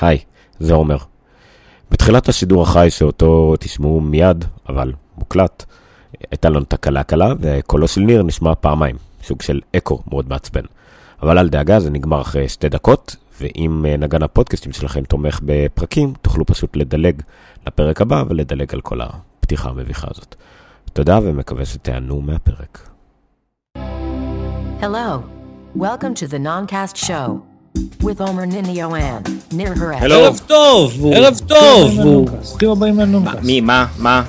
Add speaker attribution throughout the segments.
Speaker 1: היי, זה עומר. בתחילת השידור החי שאותו תשמעו מיד, אבל מוקלט, הייתה לנו תקלה קלה, וקולו של ניר נשמע פעמיים, סוג של אקו מאוד מעצבן. אבל אל דאגה, זה נגמר אחרי שתי דקות, ואם אה, נגן הפודקאסטים שלכם תומך בפרקים, תוכלו פשוט לדלג לפרק הבא ולדלג על כל הפתיחה המביכה הזאת. תודה ומקווה שתיהנו מהפרק.
Speaker 2: Hello. Welcome to the Noncast Show with Omer Ninio and.
Speaker 3: ערב טוב, ערב טוב.
Speaker 4: ברוכים הבאים לנונקאסט.
Speaker 1: מי, מה, מה?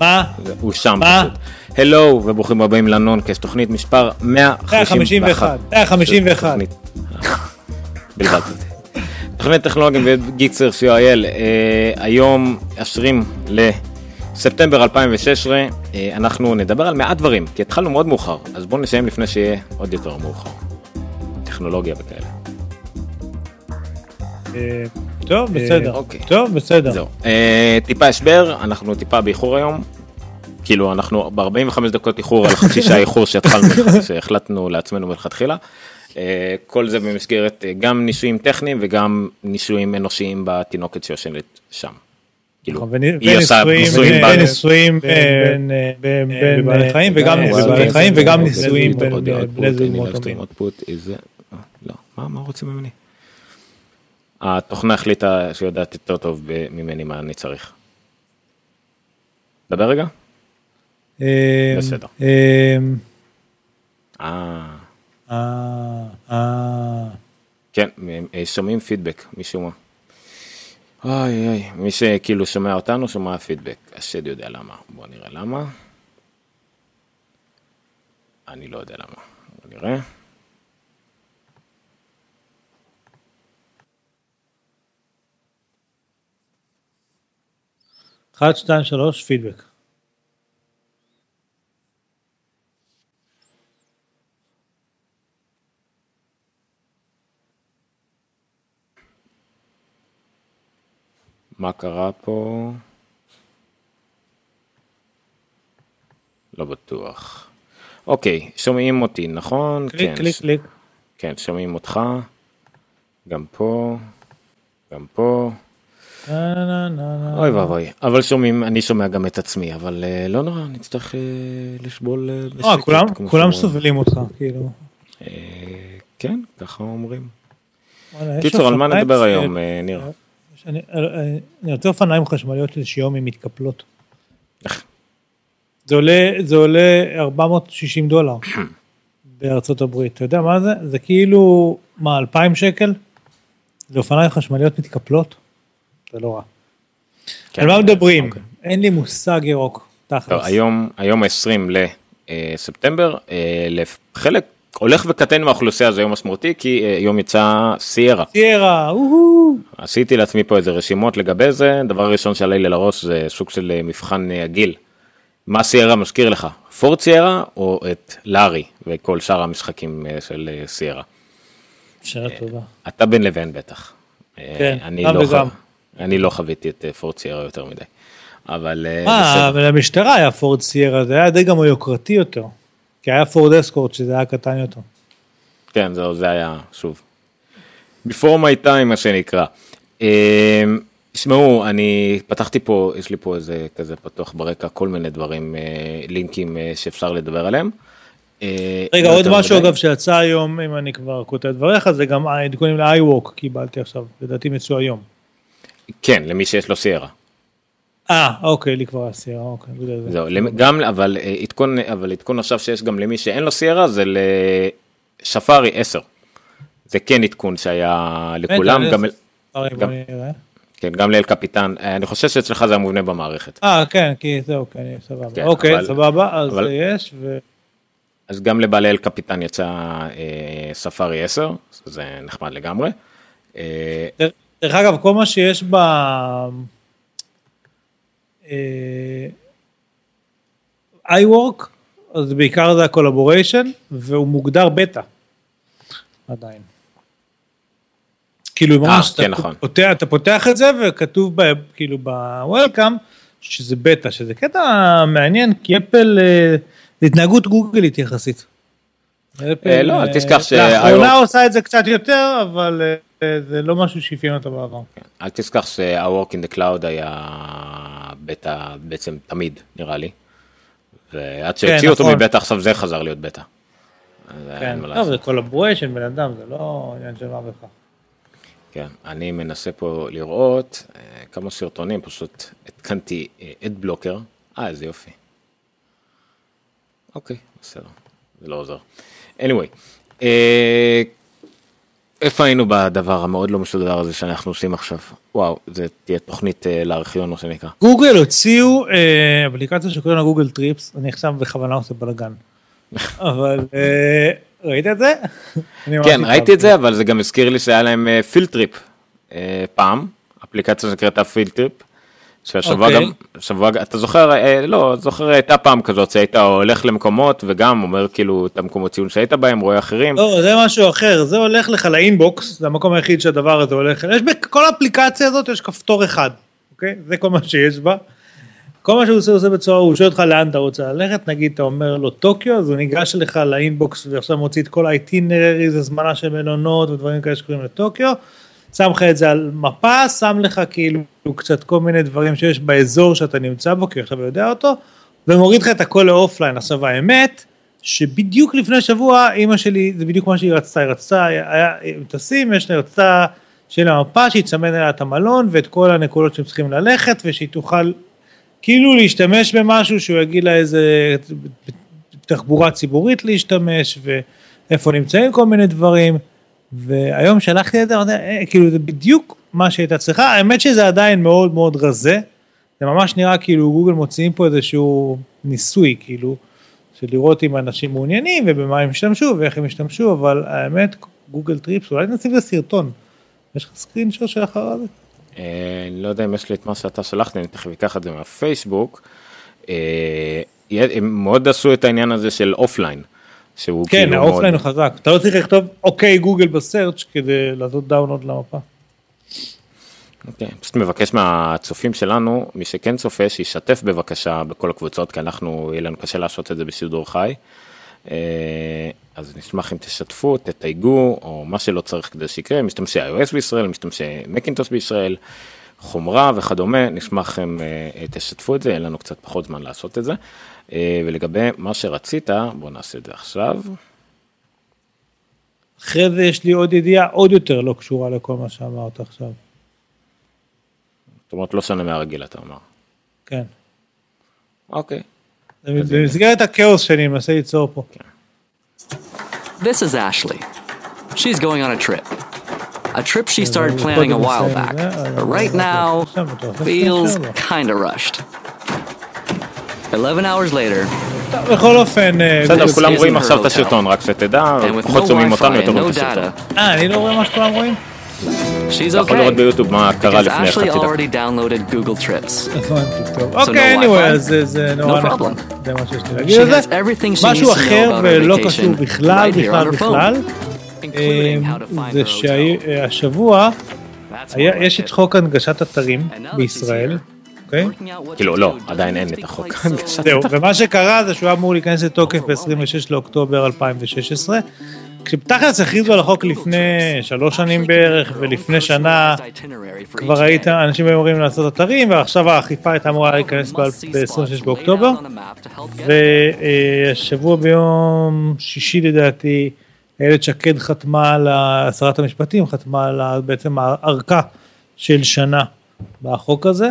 Speaker 3: מה?
Speaker 1: הוא שם
Speaker 3: מה?
Speaker 1: פשוט. הלו וברוכים הבאים לנונקאסט, תוכנית מספר 151.
Speaker 3: 151. 151.
Speaker 1: תוכנית- בלבד. תוכנית טכנולוגים וגיקסר co.il, אה, היום 20 לספטמבר 2016, אה, אנחנו נדבר על מעט דברים, כי התחלנו מאוד מאוחר, אז בואו נסיים לפני שיהיה עוד יותר מאוחר. טכנולוגיה וכאלה.
Speaker 3: אה, טוב, בסדר.
Speaker 1: אוקיי.
Speaker 3: טוב, בסדר.
Speaker 1: זהו. אה, טיפה הסבר, אנחנו טיפה באיחור היום. כאילו אנחנו ב-45 דקות איחור על חצי שעה איחור שהתחלנו, שהחלטנו לעצמנו מלכתחילה. אה, כל זה במסגרת אה, גם ניסויים טכניים וגם ניסויים אנושיים בתינוקת שיושנת שם. כאילו,
Speaker 3: נכון,
Speaker 1: היא עושה ניסויים
Speaker 3: אה, אה, אה, בבעלי חיים וגם
Speaker 1: אה, אוקיי, אוקיי,
Speaker 3: ניסויים
Speaker 1: אוקיי,
Speaker 3: בין
Speaker 1: אוקיי,
Speaker 3: אה, בני זוג
Speaker 1: לא אה, לא, מה רוצים ממני? התוכנה החליטה שיודעת יותר טוב ממני מה אני צריך. דבר רגע.
Speaker 3: אה,
Speaker 1: בסדר.
Speaker 3: אה,
Speaker 1: אה,
Speaker 3: אה, אה,
Speaker 1: כן, אה, שומעים פידבק משום מה. אוי אוי, מי שכאילו שומע אותנו שומע פידבק, השד יודע למה. בוא נראה למה. אני לא יודע למה. בוא נראה.
Speaker 3: אחת, שתיים, שלוש, פידבק.
Speaker 1: מה קרה פה? לא בטוח. אוקיי, שומעים אותי, נכון?
Speaker 3: קליק,
Speaker 1: כן,
Speaker 3: קליק,
Speaker 1: ש-
Speaker 3: קליק.
Speaker 1: כן, שומעים אותך. גם פה. גם פה. אוי ואבוי, אבל שומעים, אני שומע גם את עצמי, אבל אה, לא נורא, נצטרך אה, לסבול אה,
Speaker 3: כולם- כולם. סובלים אותך, כאילו.
Speaker 1: כן, ככה אומרים. קיצור, על מה נדבר היום, ניר?
Speaker 3: אני רוצה אופניים חשמליות של שיומי מתקפלות. זה עולה, זה עולה 460 דולר בארצות הברית. אתה יודע מה זה? זה כאילו, מה, 2,000 שקל? זה אופניים חשמליות מתקפלות? זה לא רע.
Speaker 1: כן,
Speaker 3: על מה מדברים?
Speaker 1: אוקיי.
Speaker 3: אין לי מושג ירוק,
Speaker 1: טוב,
Speaker 3: תכלס.
Speaker 1: היום, היום ה-20 לספטמבר, אה, לחלק הולך וקטן מהאוכלוסייה זה יום משמעותי, כי אה, היום יצא סיירה.
Speaker 3: סיירה, אוהו.
Speaker 1: עשיתי לעצמי פה איזה רשימות לגבי זה, דבר ראשון שעלה לי לראש זה סוג של אה, מבחן אה, הגיל. מה סיירה מזכיר לך, פורד סיירה או את לארי וכל שאר המשחקים אה, של אה, סיירה?
Speaker 3: שאלה טובה.
Speaker 1: אתה בין לבין בטח. אה,
Speaker 3: כן,
Speaker 1: אני
Speaker 3: גם
Speaker 1: לא
Speaker 3: וגם.
Speaker 1: אני לא חוויתי את אה, פורד סיירה יותר מדי. אבל אה,
Speaker 3: מה,
Speaker 1: בסדר.
Speaker 3: אבל למשטרה היה פורד סיירה, זה היה די גם יוקרתי יותר. כי היה פורד אסקורט שזה היה קטן יותר.
Speaker 1: כן, זהו, זה היה, שוב. before my time, מה שנקרא. אה, תשמעו, אני פתחתי פה, יש לי פה איזה כזה פתוח ברקע, כל מיני דברים, אה, לינקים אה, שאפשר לדבר עליהם. אה,
Speaker 3: רגע, עוד משהו. אגב שיצא היום, אם אני כבר כותב דבריך, זה גם העדכונים ל-iWalk קיבלתי עכשיו, לדעתי מצאו היום.
Speaker 1: כן, למי שיש לו סיירה.
Speaker 3: אה, אוקיי, לי כבר הסיירה, אוקיי, בגלל זה.
Speaker 1: זהו, גם, אבל אה, עדכון, אבל עדכון עכשיו שיש גם למי שאין לו סיירה, זה לשפארי 10. זה כן עדכון שהיה לכולם, גם, גם-. כן, גם לאל קפיטן, אה, אני חושב שאצלך זה המובנה במערכת.
Speaker 3: אה, כן, כי זהו, כן, סבבה.
Speaker 1: כן,
Speaker 3: אוקיי,
Speaker 1: אבל-
Speaker 3: סבבה, אז
Speaker 1: אבל-
Speaker 3: יש, ו...
Speaker 1: אז גם לבעלי אל קפיטן יצא אה, ספארי 10, זה נחמד לגמרי. אה,
Speaker 3: דרך- אגב, כל מה שיש ב... אה, iWork, אז בעיקר זה הקולבוריישן, והוא מוגדר בטא. עדיין. כאילו ממש,
Speaker 1: כן,
Speaker 3: אתה,
Speaker 1: נכון.
Speaker 3: פותח, אתה פותח את זה וכתוב ב, כאילו ב-Welcome שזה בטא, שזה קטע מעניין, כי אפל, אה, זה התנהגות גוגלית יחסית.
Speaker 1: אה, לא, אל תשכח ש...
Speaker 3: לאחרונה עושה את זה קצת יותר, אבל אה, זה לא משהו שאפיין אותו בעבר.
Speaker 1: כן, אל תשכח שה-Work in the Cloud היה בטא בעצם תמיד, נראה לי. ועד שהוציאו אותו
Speaker 3: נכון.
Speaker 1: מבטא, עכשיו זה חזר להיות בטא.
Speaker 3: כן, טוב,
Speaker 1: לעשות.
Speaker 3: זה collaboration בן אדם, זה לא עניין של מה בכך.
Speaker 1: כן, אני מנסה פה לראות אה, כמה סרטונים, פשוט התקנתי ad blocker. אה, איזה יופי. אוקיי, בסדר, זה לא עוזר. Anyway, אה, איפה היינו בדבר המאוד לא מסודר הזה שאנחנו עושים עכשיו? וואו, זה תהיה תוכנית אה, לארכיון, מה שנקרא.
Speaker 3: גוגל הוציאו אה, אפליקציה שקוראים לה Google Trips, אני עכשיו בכוונה עושה בלאגן. אבל אה, ראית את זה?
Speaker 1: כן, ראיתי. את זה, אבל זה גם הזכיר לי שהיה להם Field Trip פעם, אפליקציה שנקראת ה Field Trip, שהשבוע
Speaker 3: אוקיי.
Speaker 1: גם, שבוע, אתה זוכר, אה, לא, זוכר הייתה פעם כזאת שהיית הולך למקומות וגם אומר כאילו את המקומות ציון שהיית בהם, רואה אחרים.
Speaker 3: לא, זה משהו אחר, זה הולך לך ל inbox, זה המקום היחיד שהדבר הזה הולך, יש בכל האפליקציה הזאת יש כפתור אחד, אוקיי? זה כל מה שיש בה. כל מה שהוא עושה, עושה בצורה, הוא שואל אותך לאן אתה רוצה ללכת, נגיד אתה אומר לו טוקיו, אז הוא ניגש לך ל inbox ועכשיו מוציא את כל ה-itineraries, הזמנה של מלונות ודברים כאלה שקוראים לטוקיו, שם לך את זה על מפה, שם לך כאילו קצת כל מיני דברים שיש באזור שאתה נמצא בו, כי עכשיו יודע אותו, ומוריד לך את הכל ל offline. עכשיו האמת, שבדיוק לפני שבוע אימא שלי, זה בדיוק מה שהיא רצתה, היא רצתה, היה, טסים, יש לה רצתה שיהיה לה מפה, שיצמד אליה את המלון ואת כל הנקודות שהם צריכים ללכת, ושהיא תוכל כאילו להשתמש במשהו שהוא יגיד לה איזה תחבורה ציבורית להשתמש, ואיפה נמצאים כל מיני דברים, והיום שלחתי את זה, "אה, כאילו זה בדיוק מה שהייתה צריכה, האמת שזה עדיין מאוד מאוד רזה, זה ממש נראה כאילו גוגל מוציאים פה איזשהו ניסוי, כאילו, של לראות אם אנשים מעוניינים ובמה הם השתמשו ואיך הם השתמשו, אבל האמת, Google Trips, אולי נשים לזה סרטון. יש לך screenshot של אחר הזה?
Speaker 1: אה, אני לא יודע אם יש לי את מה שאתה שלחת, אני תכף אקח את זה מהפייסבוק. אה, הם מאוד עשו את העניין הזה של offline. שהוא
Speaker 3: כן,
Speaker 1: כאילו מאוד-
Speaker 3: ה offline הוא חזק. אתה לא צריך לכתוב OK Google ב search כדי לעשות download למפה.
Speaker 1: אוקיי, פשוט מבקש מהצופים שלנו, מי שכן צופה, שישתף בבקשה בכל הקבוצות, כי אנחנו, יהיה לנו קשה לעשות את זה בשידור חי. אה, אז נשמח אם תשתפו, תתייגו, או מה שלא צריך כדי שיקרה, משתמשי iOS בישראל, משתמשי מקינטוס בישראל, חומרה וכדומה, נשמח אם אה, תשתפו את זה, יהיה לנו קצת פחות זמן לעשות את זה. אה, ולגבי מה שרצית, בוא נעשה את זה עכשיו.
Speaker 3: אחרי זה יש לי עוד ידיעה עוד יותר לא קשורה לכל מה שאמרת עכשיו.
Speaker 1: זאת אומרת, לא שונה מהרגיל, אתה אומר.
Speaker 3: כן.
Speaker 1: אוקיי.
Speaker 3: במסגרת הכאוס שאני מנסה ליצור פה.
Speaker 5: This is Ashley. She's going on a trip. A trip she started planning a while back, but right now feels kinda rushed. 11 hours later,
Speaker 3: בכל אופן, אה,
Speaker 1: בסדר, כולם רואים עכשיו את. הסרטון, רק שתדע,
Speaker 5: and with
Speaker 1: פחות
Speaker 5: no
Speaker 1: שומעים אותנו, יותר רואים את הסרטון.
Speaker 5: data,
Speaker 3: אה, אני לא רואה מה שכולם רואים?
Speaker 5: she's
Speaker 1: אתה יכול לראות
Speaker 5: okay.
Speaker 1: ביוטיוב מה קרה לפני חצי דקה.
Speaker 5: already downloaded Google Trips.
Speaker 3: הבנתי טוב.
Speaker 5: no
Speaker 3: אוקיי, anyway, אז זה- נורא
Speaker 5: No
Speaker 3: נכון.
Speaker 5: problem.
Speaker 3: זה מה שיש לי להגיד
Speaker 5: She
Speaker 3: על זה.
Speaker 5: has everything she
Speaker 3: משהו אחר ולא קשור בכלל,
Speaker 5: right here
Speaker 3: בכלל,
Speaker 5: on her phone,
Speaker 3: בכלל,
Speaker 5: including how to find
Speaker 3: זה. שהשבוע יש את. חוק הנגשת אתרים בישראל, אוקיי?
Speaker 1: כאילו, לא, עדיין אין את החוק
Speaker 3: זהו, ומה שקרה זה שהוא אמור להיכנס לתוקף ב-26 לאוקטובר 2016, כשתכלס הכריזו על החוק לפני שלוש שנים בערך, ולפני שנה כבר היית, אנשים היו אמורים לעשות אתרים, ועכשיו האכיפה הייתה אמורה להיכנס ב-26 באוקטובר, והשבוע ביום שישי לדעתי, איילת שקד חתמה על, שרת המשפטים חתמה על בעצם הארכה של שנה בחוק הזה.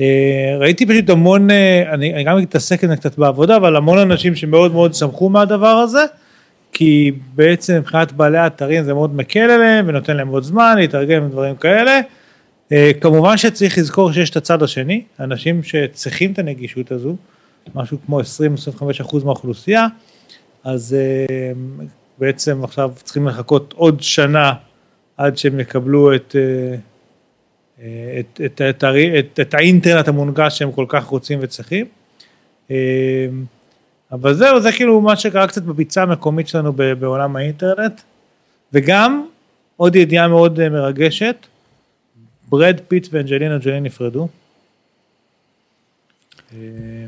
Speaker 3: אה, ראיתי פשוט המון, אה, אני, אני גם מתעסק עם זה קצת בעבודה, אבל המון אנשים שמאוד מאוד שמחו מהדבר הזה, כי בעצם מבחינת בעלי האתרים זה מאוד מקל עליהם ונותן להם עוד זמן להתארגן ודברים כאלה. אה, כמובן שצריך לזכור שיש את הצד השני, אנשים שצריכים את הנגישות הזו, משהו כמו 20-25% מהאוכלוסייה, אז בעצם עכשיו צריכים לחכות עוד שנה עד שהם יקבלו את, את, את, את, את, את האינטרנט המונגש שהם כל כך רוצים וצריכים. אה, אבל זהו, זה כאילו מה שקרה קצת בביצה המקומית שלנו בעולם האינטרנט. וגם עוד ידיעה מאוד אה, מרגשת, ברד פיט ואנג'לינה ג'ולי נפרדו.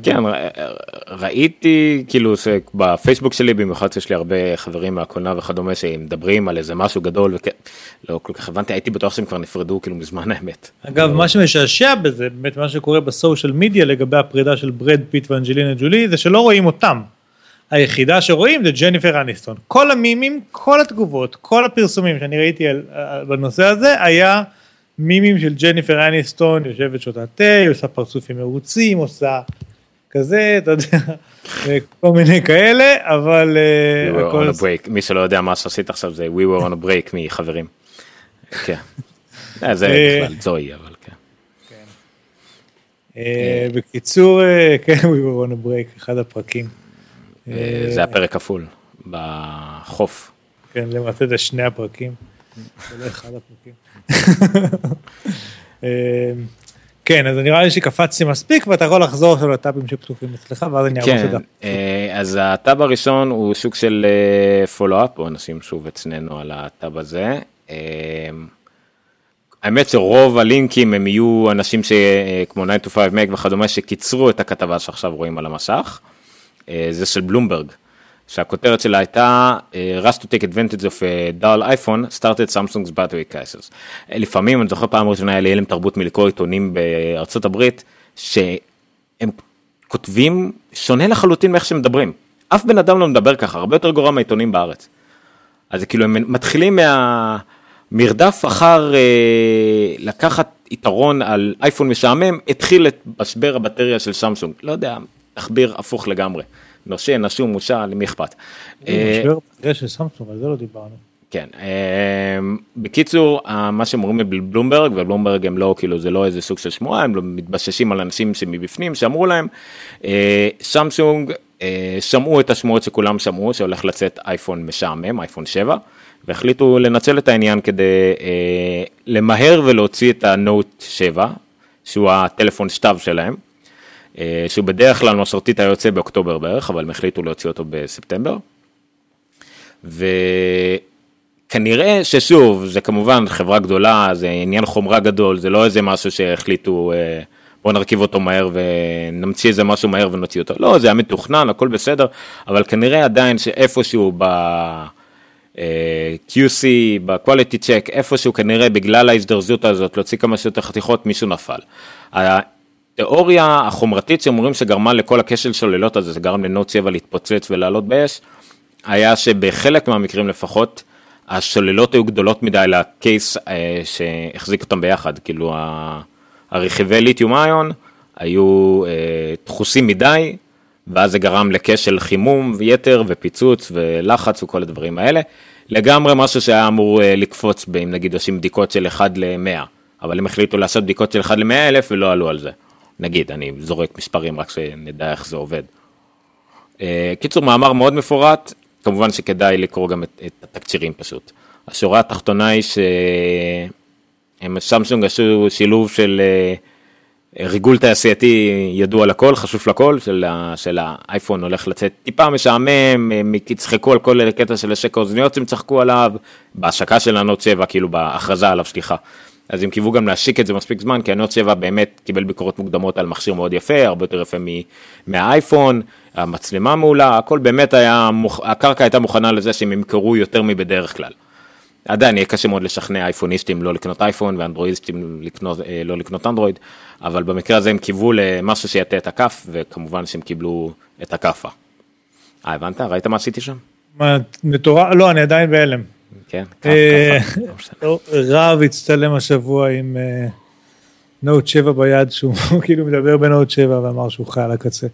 Speaker 1: כן, ראיתי כאילו שבפייסבוק שלי במיוחד יש לי הרבה חברים מהקולנוע וכדומה שמדברים על איזה משהו גדול ולא כל כך הבנתי, הייתי בטוח שהם כבר נפרדו כאילו מזמן האמת.
Speaker 3: אגב, מה שמשעשע בזה, באמת מה שקורה ב social media לגבי הפרידה של ברד פיט ואנג'לינה ג'ולי, זה שלא רואים אותם. היחידה שרואים זה ג'ניפר אניסטון. כל המימים, כל התגובות, כל הפרסומים שאני ראיתי על, על, בנושא הזה, היה מימים של ג'ניפר אניסטון, יושבת שותה תה, עושה פרצופים מרוצים, עושה כזה, אתה יודע, כל מיני כאלה, אבל...
Speaker 1: We were on a break, מי שלא יודע מה שעשית עכשיו זה We were on a break מחברים. כן. זה בכלל זוהי, אבל כן.
Speaker 3: בקיצור, כן, We were on a break, אחד הפרקים.
Speaker 1: זה הפרק כפול, בחוף.
Speaker 3: כן, למעשה זה שני הפרקים, זה לא אחד הפרקים. כן, אז נראה לי שקפצתי מספיק ואתה יכול לחזור עכשיו לטאבים שפתוחים אצלך ואז אני את זה.
Speaker 1: כן, אז הטאב הראשון הוא סוג של פולו-אפ, בואו נשים שוב אצלנו על הטאב הזה. האמת שרוב הלינקים הם יהיו אנשים שכמו 9 to 5 מק וכדומה שקיצרו את הכתבה שעכשיו רואים על המסך. זה של בלומברג. שהכותרת שלה הייתה rush to take advantage of a dull iPhone started Samsung's battery crisis. לפעמים אני זוכר פעם ראשונה היה לי הלם תרבות מלקרוא עיתונים בארצות הברית שהם כותבים שונה לחלוטין מאיך שהם מדברים. אף בן אדם לא מדבר ככה הרבה יותר גרוע מהעיתונים בארץ. אז כאילו הם מתחילים מהמרדף אחר אה, לקחת יתרון על אייפון משעמם התחיל את משבר הבטריה של סמסונג לא יודע תחביר הפוך לגמרי. נושן, נשום, מושל, למי אכפת.
Speaker 3: משבר של סמסונג, על זה לא דיברנו.
Speaker 1: כן, בקיצור, מה שהם אומרים בבלומברג, ובלומברג הם לא, כאילו, זה לא איזה סוג של שמועה, הם לא מתבששים על אנשים שמבפנים, שאמרו להם, סמסונג שמעו את השמועות שכולם שמעו, שהולך לצאת אייפון משעמם, אייפון 7, והחליטו לנצל את העניין כדי למהר ולהוציא את הנוט 7, שהוא הטלפון שטב שלהם. שהוא בדרך כלל מסורתית היה יוצא באוקטובר בערך, אבל הם החליטו להוציא אותו בספטמבר. וכנראה ששוב, זה כמובן חברה גדולה, זה עניין חומרה גדול, זה לא איזה משהו שהחליטו בוא נרכיב אותו מהר ונמציא איזה משהו מהר ונוציא אותו. לא, זה היה מתוכנן, הכל בסדר, אבל כנראה עדיין שאיפשהו ב... QC, ב-quality check, איפשהו כנראה בגלל ההזדרזות הזאת להוציא כמה שיותר חתיכות, מישהו נפל. התיאוריה החומרתית שאומרים שגרמה לכל הכשל שוללות הזה, זה גרם לנוט 7 להתפוצץ ולעלות באש, היה שבחלק מהמקרים לפחות, השוללות היו גדולות מדי לקייס אה, שהחזיק אותם ביחד, כאילו הרכיבי ליתיום איון היו אה, דחוסים מדי, ואז זה גרם לכשל חימום ויתר ופיצוץ ולחץ וכל הדברים האלה. לגמרי משהו שהיה אמור אה, לקפוץ, אם נגיד עושים בדיקות של 1 ל-100, אבל הם החליטו לעשות בדיקות של 1 ל-100 אלף ולא עלו על זה. נגיד, אני זורק מספרים רק שנדע איך זה עובד. קיצור, מאמר מאוד מפורט, כמובן שכדאי לקרוא גם את, את התקצירים פשוט. השורה התחתונה היא שהם סמסונג עשו שילוב של ריגול תעשייתי ידוע לכל, חשוף לכל, של, של האייפון הולך לצאת טיפה משעמם, הם יצחקו על כל קטע של השק האוזניות שהם צחקו עליו, בהשקה של הנוט 7, כאילו בהכרזה עליו, סליחה. אז הם קיוו גם להשיק את זה מספיק זמן, כי הנוט 7 באמת קיבל ביקורות מוקדמות על מכשיר מאוד יפה, הרבה יותר יפה מהאייפון, המצלמה מעולה, הכל באמת היה, הקרקע הייתה מוכנה לזה שהם ימכרו יותר מבדרך כלל. עדיין יהיה קשה מאוד לשכנע אייפוניסטים לא לקנות אייפון ואנדרואיסטים לקנות, לא לקנות אנדרואיד, אבל במקרה הזה הם קיוו למשהו שיטה את הכף, וכמובן שהם קיבלו את הכאפה. אה, הבנת? ראית מה עשיתי שם?
Speaker 3: מה, מטורף? לא, אני עדיין בהלם.
Speaker 1: כן,
Speaker 3: רב הצטלם השבוע עם נוט 7 ביד, שהוא כאילו מדבר בנוט 7 ואמר שהוא חי על הקצה.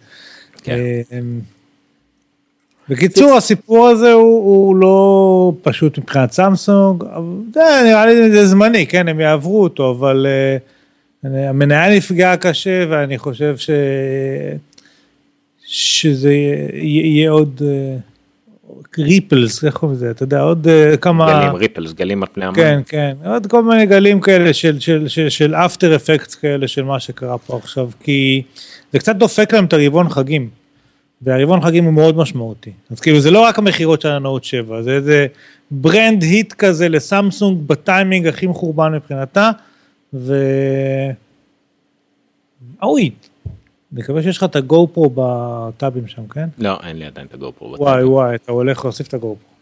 Speaker 3: בקיצור, הסיפור הזה הוא לא פשוט מבחינת סמסונג, נראה לי זה זמני, כן, הם יעברו אותו, אבל המניה נפגעה קשה ואני חושב שזה יהיה עוד... ריפלס, איך קוראים לזה, אתה יודע, עוד כמה...
Speaker 1: גלים, ריפלס, גלים על פני המים.
Speaker 3: כן, כן, עוד כל מיני גלים כאלה של, של, של, של אפטר אפקט כאלה של מה שקרה פה עכשיו, כי זה קצת דופק להם את הרבעון חגים, והרבעון חגים הוא מאוד משמעותי. אז כאילו זה לא רק המכירות של ה Note 7, זה איזה brand hit כזה לסמסונג בטיימינג הכי מחורבן מבחינתה, ו... אוי, מקווה שיש לך את ה GoPro בטאבים שם, כן?
Speaker 1: לא, אין לי עדיין את ה GoPro
Speaker 3: בטאבים. וואי וואי, אתה הולך להוסיף את ה GoPro.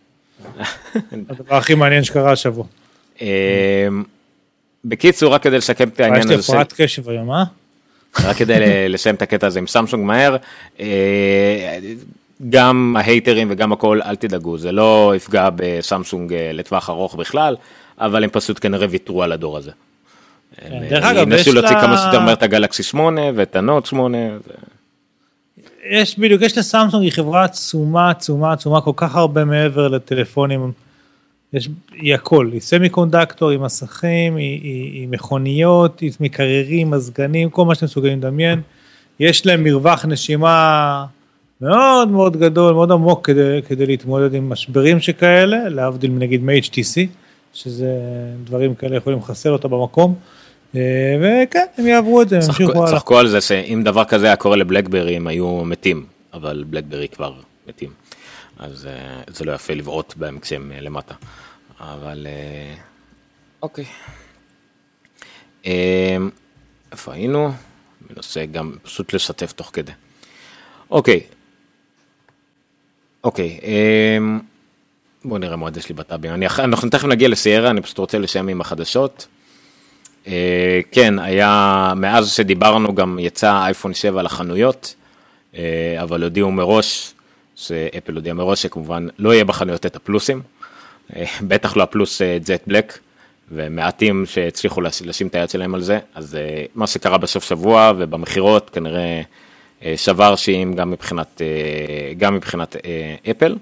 Speaker 3: הדבר הכי מעניין שקרה השבוע. אמ,
Speaker 1: בקיצור, רק כדי לשקם את העניין
Speaker 3: הזה. יש לי הפרעת קשב היום, אה?
Speaker 1: רק כדי לסיים את הקטע הזה עם סמסונג מהר. אה, גם ההייטרים וגם הכל, אל תדאגו, זה לא יפגע בסמסונג אה, לטווח ארוך בכלל, אבל הם פשוט כנראה ויתרו על הדור הזה.
Speaker 3: כן, דרך אגב, יש לה...
Speaker 1: ניסו להוציא כמה שיותר מהר את הגלקסי 8 ואת הנוט 8.
Speaker 3: יש בדיוק, יש לסמסונג היא חברה עצומה, עצומה, עצומה, כל כך הרבה מעבר לטלפונים. יש, היא הכל, היא סמי קונדקטור, היא מסכים, היא, היא, היא מכוניות, היא מקררים, מזגנים, כל מה שאתם מסוגלים לדמיין. יש להם מרווח נשימה מאוד מאוד גדול, מאוד עמוק כדי, כדי להתמודד עם משברים שכאלה, להבדיל נגיד מ-HTC, שזה דברים כאלה יכולים לחסל אותה במקום. אה, וכן, הם יעברו את זה, הם ימשיכו
Speaker 1: הלאה. צחקו על זה שאם דבר כזה היה קורה לבלקברי הם היו מתים, אבל בלקברי כבר מתים. אז אה, זה לא יפה לבעוט בהם כשהם אה, למטה. אבל אוקיי. איפה היינו? מנסה גם פשוט לשתף תוך כדי. אוקיי, אוקיי, בואו נראה מה עוד יש לי בטאבים. אנחנו תכף נגיע לסיירה, אני פשוט רוצה לסיים עם החדשות. אה, כן, היה, מאז שדיברנו גם יצא אייפון 7 לחנויות, אה, אבל הודיעו מראש, שאפל הודיע מראש שכמובן לא יהיה בחנויות את הפלוסים, אה, בטח לא הפלוס ג'ט בלק, ומעטים שהצליחו לשים את היד שלהם על זה, אז מה שקרה בסוף שבוע ובמכירות כנראה אה, שבר שיאים גם מבחינת, אה, גם מבחינת אה, אפל.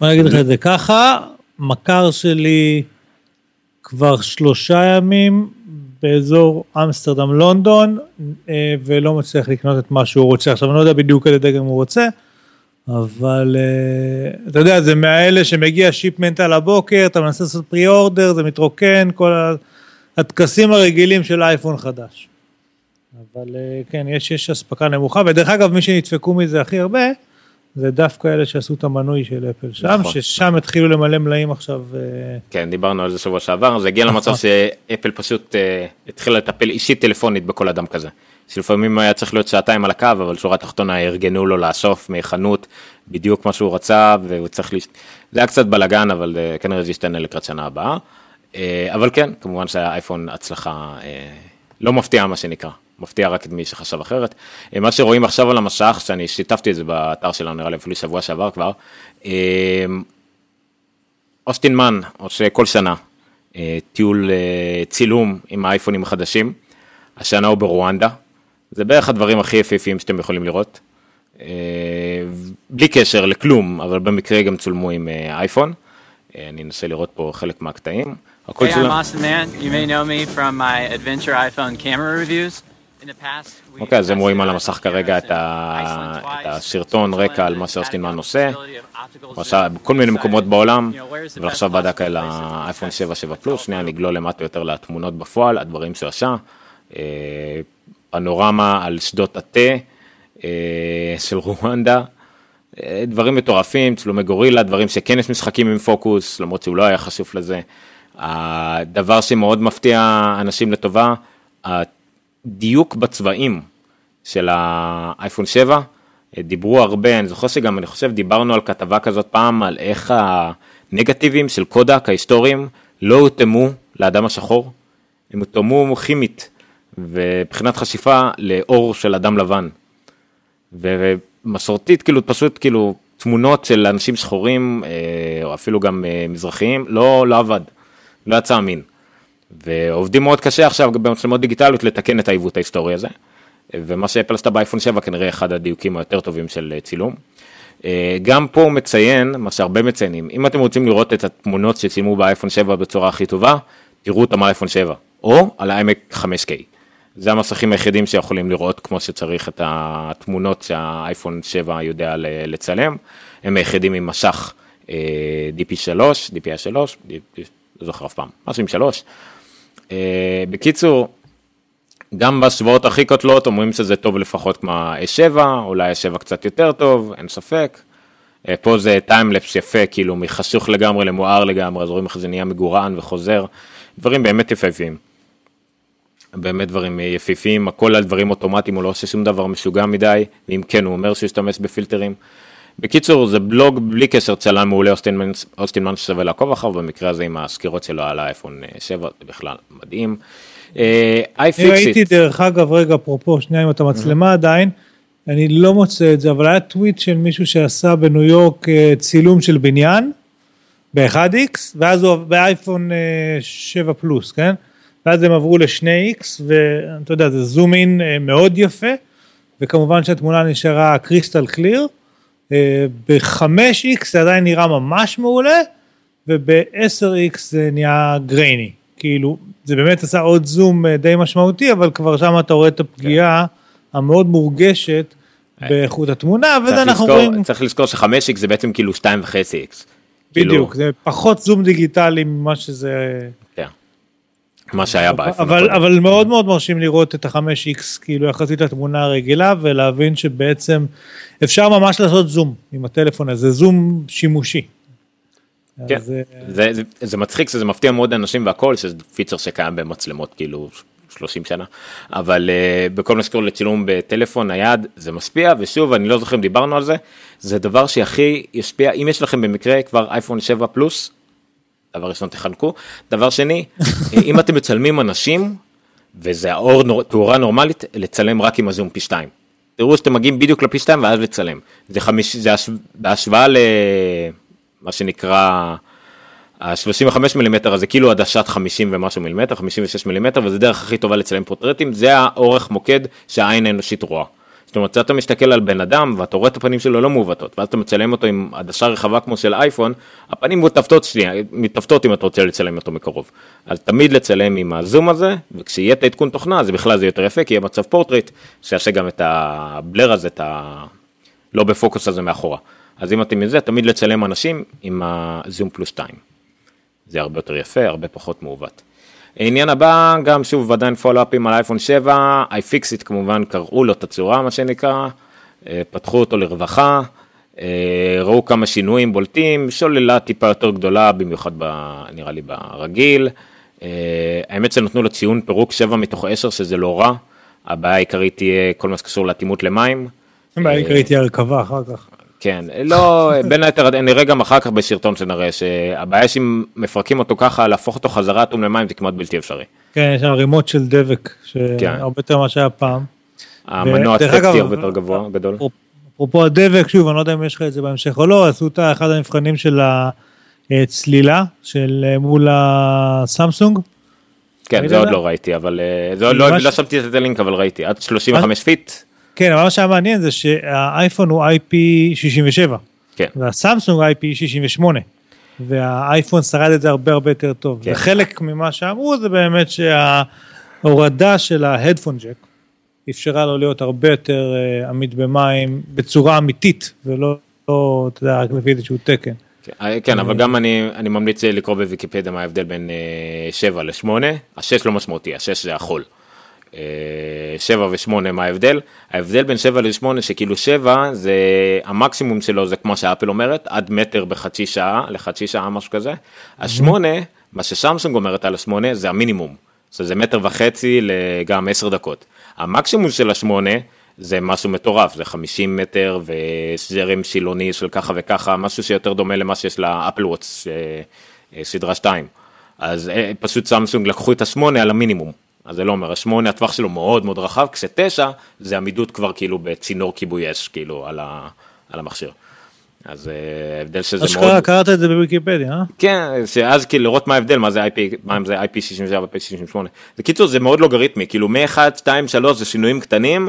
Speaker 3: בוא נגיד לך את זה ככה, מכר שלי כבר שלושה ימים באזור אמסטרדם לונדון ולא מצליח לקנות את מה שהוא רוצה. עכשיו אני לא יודע בדיוק איזה דגם הוא רוצה, אבל אתה יודע זה מהאלה שמגיע שיפמנט על הבוקר, אתה מנסה לעשות פרי אורדר, זה מתרוקן, כל הטקסים הרגילים של אייפון חדש. אבל אה, כן, יש, יש אספקה נמוכה, ודרך אגב, מי שנדפקו מזה הכי הרבה, זה דווקא אלה שעשו את המנוי של אפל שם, נכון. ששם התחילו למלא מלאים עכשיו. אה,
Speaker 1: כן, דיברנו על זה שבוע שעבר, זה הגיע נכון. למצב שאפל פשוט uh, התחילה לטפל אישית טלפונית בכל אדם כזה. שלפעמים היה צריך להיות שעתיים על הקו, אבל שורה תחתונה ארגנו לו לאסוף מחנות בדיוק מה שהוא רצה, והוא צריך, לש... זה היה קצת בלאגן, אבל uh, כנראה זה ישתנה לקראת שנה הבאה. Uh, אבל כן, כמובן שהאייפון הצלחה uh, לא מפתיעה מה שנקרא. מפתיע רק את מי שחשב אחרת. אה, מה שרואים עכשיו על המסך, שאני שיתפתי את זה באתר שלנו, נראה לי אפילו שבוע שעבר כבר, אה, אוסטין מן עושה כל שנה אה, טיול צילום עם האייפונים החדשים, השנה הוא ברואנדה, זה בערך הדברים הכי יפהפיים שאתם יכולים לראות. בלי קשר לכלום, אבל במקרה גם צולמו עם אייפון. אני אנסה לראות פה חלק מהקטעים.
Speaker 6: Hey, I'm Austin Mann. You may know me from my adventure iPhone camera reviews.
Speaker 1: אוקיי, אז הם רואים על המסך כרגע את הסרטון רקע על מה שאוסטינמן עושה. הוא עשה בכל מיני מקומות בעולם, ועכשיו בדק על האייפון 7 7 פלוס, שנייה נגלול למטה יותר לתמונות בפועל, הדברים שהוא עשה. אה, פנורמה על שדות התה אה, של רואנדה. אה, דברים מטורפים, צלומי גורילה, דברים שכן יש משחקים עם פוקוס, למרות שהוא לא היה חשוף לזה. הדבר שמאוד מפתיע אנשים לטובה, דיוק בצבעים של האייפון 7, דיברו הרבה, אני זוכר שגם, אני חושב, דיברנו על כתבה כזאת פעם, על איך הנגטיבים של קודק ההיסטוריים לא הותאמו לאדם השחור, הם הותאמו כימית, ובחינת חשיפה לאור של אדם לבן. ומסורתית, כאילו, פשוט, כאילו, תמונות של אנשים שחורים, אה, או אפילו גם אה, מזרחיים, לא, לא עבד, לא יצא אמין. ועובדים מאוד קשה עכשיו במצלמות דיגיטליות לתקן את העיוות ההיסטורי הזה. ומה שאפל עשתה באייפון 7 כנראה אחד הדיוקים היותר טובים של אה, צילום. אה, גם פה הוא מציין, מה שהרבה מציינים, אם אתם רוצים לראות את התמונות שצילמו באייפון 7 בצורה הכי טובה, תראו אותם על אייפון 7, או על ה-iMac 5K. זה המסכים היחידים שיכולים לראות כמו שצריך את התמונות שהאייפון 7 יודע לצלם, הם היחידים עם משך DP3, DPI3, לא זוכר אף פעם, משהו עם 3, אה, בקיצור, גם בשבועות הכי קוטלות אומרים שזה טוב לפחות כמו ה-7, אולי ה-7 קצת יותר טוב, אין ספק. אה, פה זה טיימלפס יפה, כאילו מחשוך לגמרי למואר לגמרי, אז רואים איך זה נהיה מגורען וחוזר, דברים באמת יפהפיים. באמת דברים יפיפים, הכל על דברים אוטומטיים, הוא לא עושה שום דבר משוגע מדי, ואם כן הוא אומר שהוא ישתמש בפילטרים. בקיצור זה בלוג בלי קשר צלם מעולה אוסטין מן ששווה לעקוב אחריו במקרה הזה עם הסקירות שלו על האייפון 7 זה בכלל מדהים.
Speaker 3: אה, אני ראיתי דרך אגב רגע אפרופו שנייה עם את המצלמה עדיין אני לא מוצא את זה אבל היה טוויט של מישהו שעשה בניו יורק אה, צילום של בניין ב-1x ואז הוא באייפון 7 פלוס כן ואז הם עברו ל-2x ואתה יודע זה זום אין מאוד יפה וכמובן שהתמונה נשארה קריסטל קליר. ב-5x זה עדיין נראה ממש מעולה וב-10x זה נהיה גרייני כאילו זה באמת עשה עוד זום אה, די משמעותי אבל כבר שם אתה רואה את הפגיעה כן. המאוד מורגשת אה, באיכות התמונה וזה אנחנו רואים.
Speaker 1: צריך לזכור ש-5x זה בעצם כאילו 2.5x.
Speaker 3: בדיוק כאילו... זה פחות זום דיגיטלי ממה שזה.
Speaker 1: כן. מה שהיה באייפון.
Speaker 3: אבל, אבל מאוד מאוד מרשים לראות את ה-5x כאילו יחסית לתמונה הרגילה ולהבין שבעצם אפשר ממש לעשות זום עם הטלפון הזה, זום שימושי.
Speaker 1: כן, אז, אה, זה, זה, זה מצחיק שזה מפתיע מאוד אנשים והכל שזה פיצר שקיים במצלמות כאילו 30 שנה אבל uh, בכל מה שקורה לצילום בטלפון נייד זה משפיע ושוב אני לא זוכר אם דיברנו על זה זה דבר שהכי ישפיע אם יש לכם במקרה כבר אייפון 7 פלוס דבר ראשון תחנקו. דבר שני אם אתם מצלמים אנשים וזה האור תאורה נורמלית לצלם רק עם הזום פי 2 תראו שאתם מגיעים בדיוק לפי 2 ואז לצלם. זה חמיש זה בהשוואה למה שנקרא ה-35 מילימטר הזה כאילו עדשת 50 ומשהו מילימטר 56 מילימטר וזה דרך הכי טובה לצלם פורטרטים זה האורך מוקד שהעין האנושית רואה. זאת אומרת, אתה מסתכל על בן אדם ואתה רואה את הפנים שלו לא מעוותות, ואז אתה מצלם אותו עם עדשה רחבה כמו של אייפון, הפנים מתעוותות שנייה, מתעוותות אם אתה רוצה לצלם אותו מקרוב. אז תמיד לצלם עם הזום הזה, וכשיהיה את העדכון תוכנה, אז בכלל זה יותר יפה, כי יהיה מצב פורטרייט, שיעשה גם את הבלר הזה, את ה... לא בפוקוס הזה מאחורה. אז אם אתם עם זה, תמיד לצלם אנשים עם הזום פלוס 2. זה הרבה יותר יפה, הרבה פחות מעוות. העניין הבא, גם שוב עדיין פולו-אפים על אייפון 7, iFixit כמובן קראו לו את הצורה מה שנקרא, אה, פתחו אותו לרווחה, אה, ראו כמה שינויים בולטים, שוללה טיפה יותר גדולה במיוחד ב, נראה לי ברגיל, אה, האמת שנתנו לו ציון פירוק 7 מתוך 10 שזה לא רע, הבעיה העיקרית תהיה כל מה שקשור להתאימות למים.
Speaker 3: הבעיה העיקרית תהיה הרכבה אחר כך.
Speaker 1: כן, לא, בין היתר נראה גם אחר כך בסרטון שנראה שהבעיה שאם מפרקים אותו ככה, להפוך אותו חזרה אטום למים זה כמעט בלתי אפשרי.
Speaker 3: כן, יש שם רימות של דבק, שהרבה. יותר ממה שהיה פעם.
Speaker 1: המנוע הטקטי הרבה יותר גבוה, גדול.
Speaker 3: אפרופו הדבק, שוב, אני לא יודע אם יש לך את זה בהמשך או לא, עשו את אחד המבחנים של הצלילה, של אה, מול הסמסונג.
Speaker 1: כן, זה עוד לא ראיתי, אבל אה, זה עוד לא, לא שמתי את הלינק, אבל ראיתי, עד 35 feet.
Speaker 3: כן, אבל מה שהיה מעניין זה שהאייפון הוא IP67,
Speaker 1: כן.
Speaker 3: והסמסונג IP68, והאייפון שרד את זה הרבה הרבה יותר טוב. כן. וחלק ממה שאמרו זה באמת שההורדה של ה headphone jack אפשרה לו להיות הרבה יותר uh, עמיד במים בצורה אמיתית, ולא, לא, אתה יודע, רק לפי איזשהו תקן.
Speaker 1: כן, אה, כן אבל גם אני, אני ממליץ לקרוא בוויקיפדיה מה ההבדל בין 7 ל-8, ה-6 לא משמעותי, ה-6 זה החול. 7 ו-8 מה ההבדל? ההבדל בין 7 ל-8 שכאילו 7 זה המקסימום שלו זה כמו שאפל אומרת עד מטר בחצי שעה לחצי שעה משהו כזה. השמונה מה שסמסונג אומרת על השמונה זה המינימום. זה מטר וחצי לגם 10 דקות. המקסימום של השמונה זה משהו מטורף זה 50 מטר וזרם שילוני של ככה וככה משהו שיותר דומה למה שיש לאפל וואטס אה, סדרה 2. אז אה, פשוט סמסונג לקחו את השמונה על המינימום. אז זה לא אומר, השמונה הטווח שלו מאוד מאוד רחב, כשתשע זה עמידות כבר כאילו בצינור כיבוי אש, כאילו על, ה, על המכשיר. אז אה, ההבדל שזה מאוד...
Speaker 3: אשכרה קראת את זה בוויקיפדיה, אה?
Speaker 1: כן, שאז כאילו לראות מה ההבדל, מה זה IP, מה זה IP67 ו-IP68. בקיצור זה מאוד לוגריתמי, כאילו מ-1, 2, 3 זה שינויים קטנים,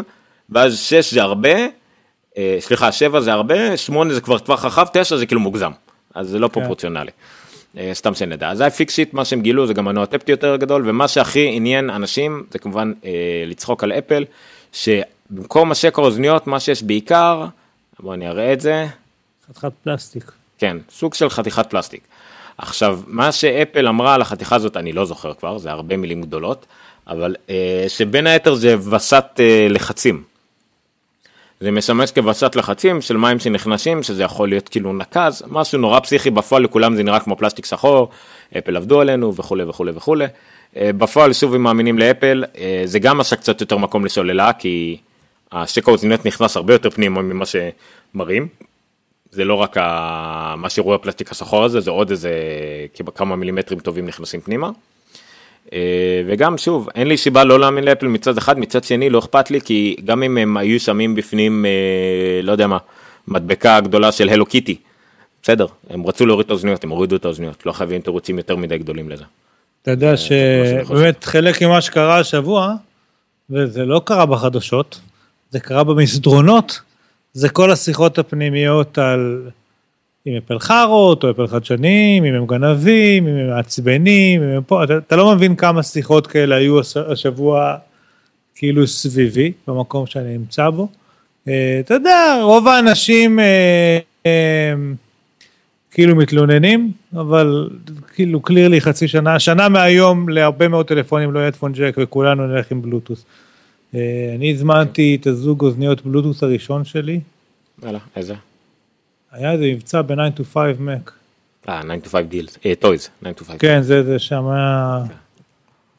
Speaker 1: ואז 6 זה הרבה, אה, סליחה, 7 זה הרבה, 8 זה כבר טווח רחב, 9 זה כאילו מוגזם. אז זה לא כן. פרופורציונלי. אה, סתם שנדע. אז iFixit מה שהם גילו זה גם מנוע טפטי יותר גדול ומה שהכי עניין אנשים זה כמובן אה, לצחוק על אפל שבמקום השקר אוזניות מה שיש בעיקר בוא אני אראה את זה.
Speaker 3: חתיכת פלסטיק.
Speaker 1: כן סוג של חתיכת פלסטיק. עכשיו מה שאפל אמרה על החתיכה הזאת אני לא זוכר כבר זה הרבה מילים גדולות אבל אה, שבין היתר זה וסת אה, לחצים. זה משמש כווסת לחצים של מים שנכנסים, שזה יכול להיות כאילו נקז, משהו נורא פסיכי בפועל לכולם זה נראה כמו פלסטיק שחור, אפל עבדו עלינו וכולי וכולי וכולי. בפועל שוב אם מאמינים לאפל, זה גם עשה קצת יותר מקום לסוללה, כי השקע האוזניות נכנס הרבה יותר פנימה ממה שמראים. זה לא רק מה שרואה הפלסטיק השחור הזה, זה עוד איזה כמה מילימטרים טובים נכנסים פנימה. אה, וגם שוב, אין לי סיבה לא להאמין לאפל מצד אחד, מצד שני לא אכפת לי, כי גם אם הם היו שמים בפנים, אה, לא יודע מה, מדבקה גדולה של הלו קיטי, בסדר, הם רצו להוריד את האוזניות, הם הורידו את האוזניות, לא חייבים תירוצים יותר מדי גדולים לזה.
Speaker 3: אתה יודע אה, שבאמת חלק ממה שקרה השבוע, וזה לא קרה בחדשות, זה קרה במסדרונות, זה כל השיחות הפנימיות על אם אפל חארות או אפל חדשנים, אם הם גנבים, אם הם מעצבנים, אם הם פה, אתה, אתה לא מבין כמה שיחות כאלה היו השבוע כאילו סביבי, במקום שאני נמצא בו. Uh, אתה יודע, רוב האנשים uh, uh, כאילו מתלוננים, אבל כאילו קלירלי חצי שנה, שנה מהיום להרבה מאוד טלפונים לא יהיה טפון ג'ק וכולנו נלך עם בלוטוס. אני הזמנתי את הזוג אוזניות בלוטוס הראשון שלי.
Speaker 1: יאללה, איזה?
Speaker 3: היה איזה מבצע ב-9 to 5 Mac.
Speaker 1: אה, 9 to 5 Deals, אה, Toys, 9 to 5.
Speaker 3: כן, זה, זה שם היה...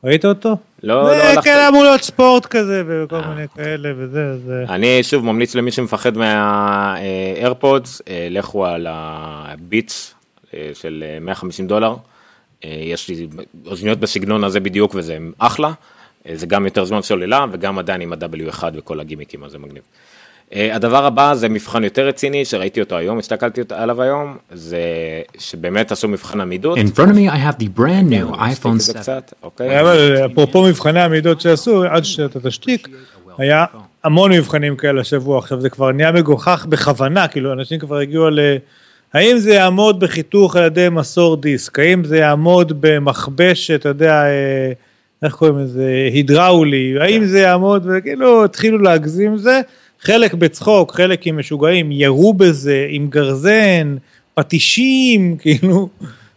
Speaker 3: ראית אותו?
Speaker 1: לא, לא הלכתי.
Speaker 3: זה כן אמור להיות ספורט כזה וכל אה, מיני אוקיי. כאלה וזה, זה...
Speaker 1: אני שוב ממליץ למי שמפחד מה AirPods, אה, לכו על ה Beats של 150 דולר. יש לי אוזניות בסגנון הזה בדיוק וזה אחלה. זה גם יותר זמן סוללה וגם עדיין עם ה-W1 וכל הגימיקים, אז זה מגניב. אה, הדבר הבא זה מבחן יותר רציני שראיתי אותו היום, הסתכלתי עליו היום, זה שבאמת עשו מבחן עמידות. In front of me I have the brand new כן, iPhone 7.
Speaker 3: אוקיי. אבל אפרופו מבחני עמידות שעשו, עד שאתה תשתיק, היה המון מבחנים כאלה השבוע, עכשיו זה כבר נהיה מגוחך בכוונה, כאילו אנשים כבר הגיעו ל... האם זה יעמוד בחיתוך על ידי מסור דיסק, האם זה יעמוד במכבש, אתה יודע, אה, איך קוראים לזה, הידראולי, האם זה יעמוד, וכאילו התחילו להגזים זה. חלק בצחוק, חלק עם משוגעים, ירו בזה עם גרזן, פטישים, כאילו,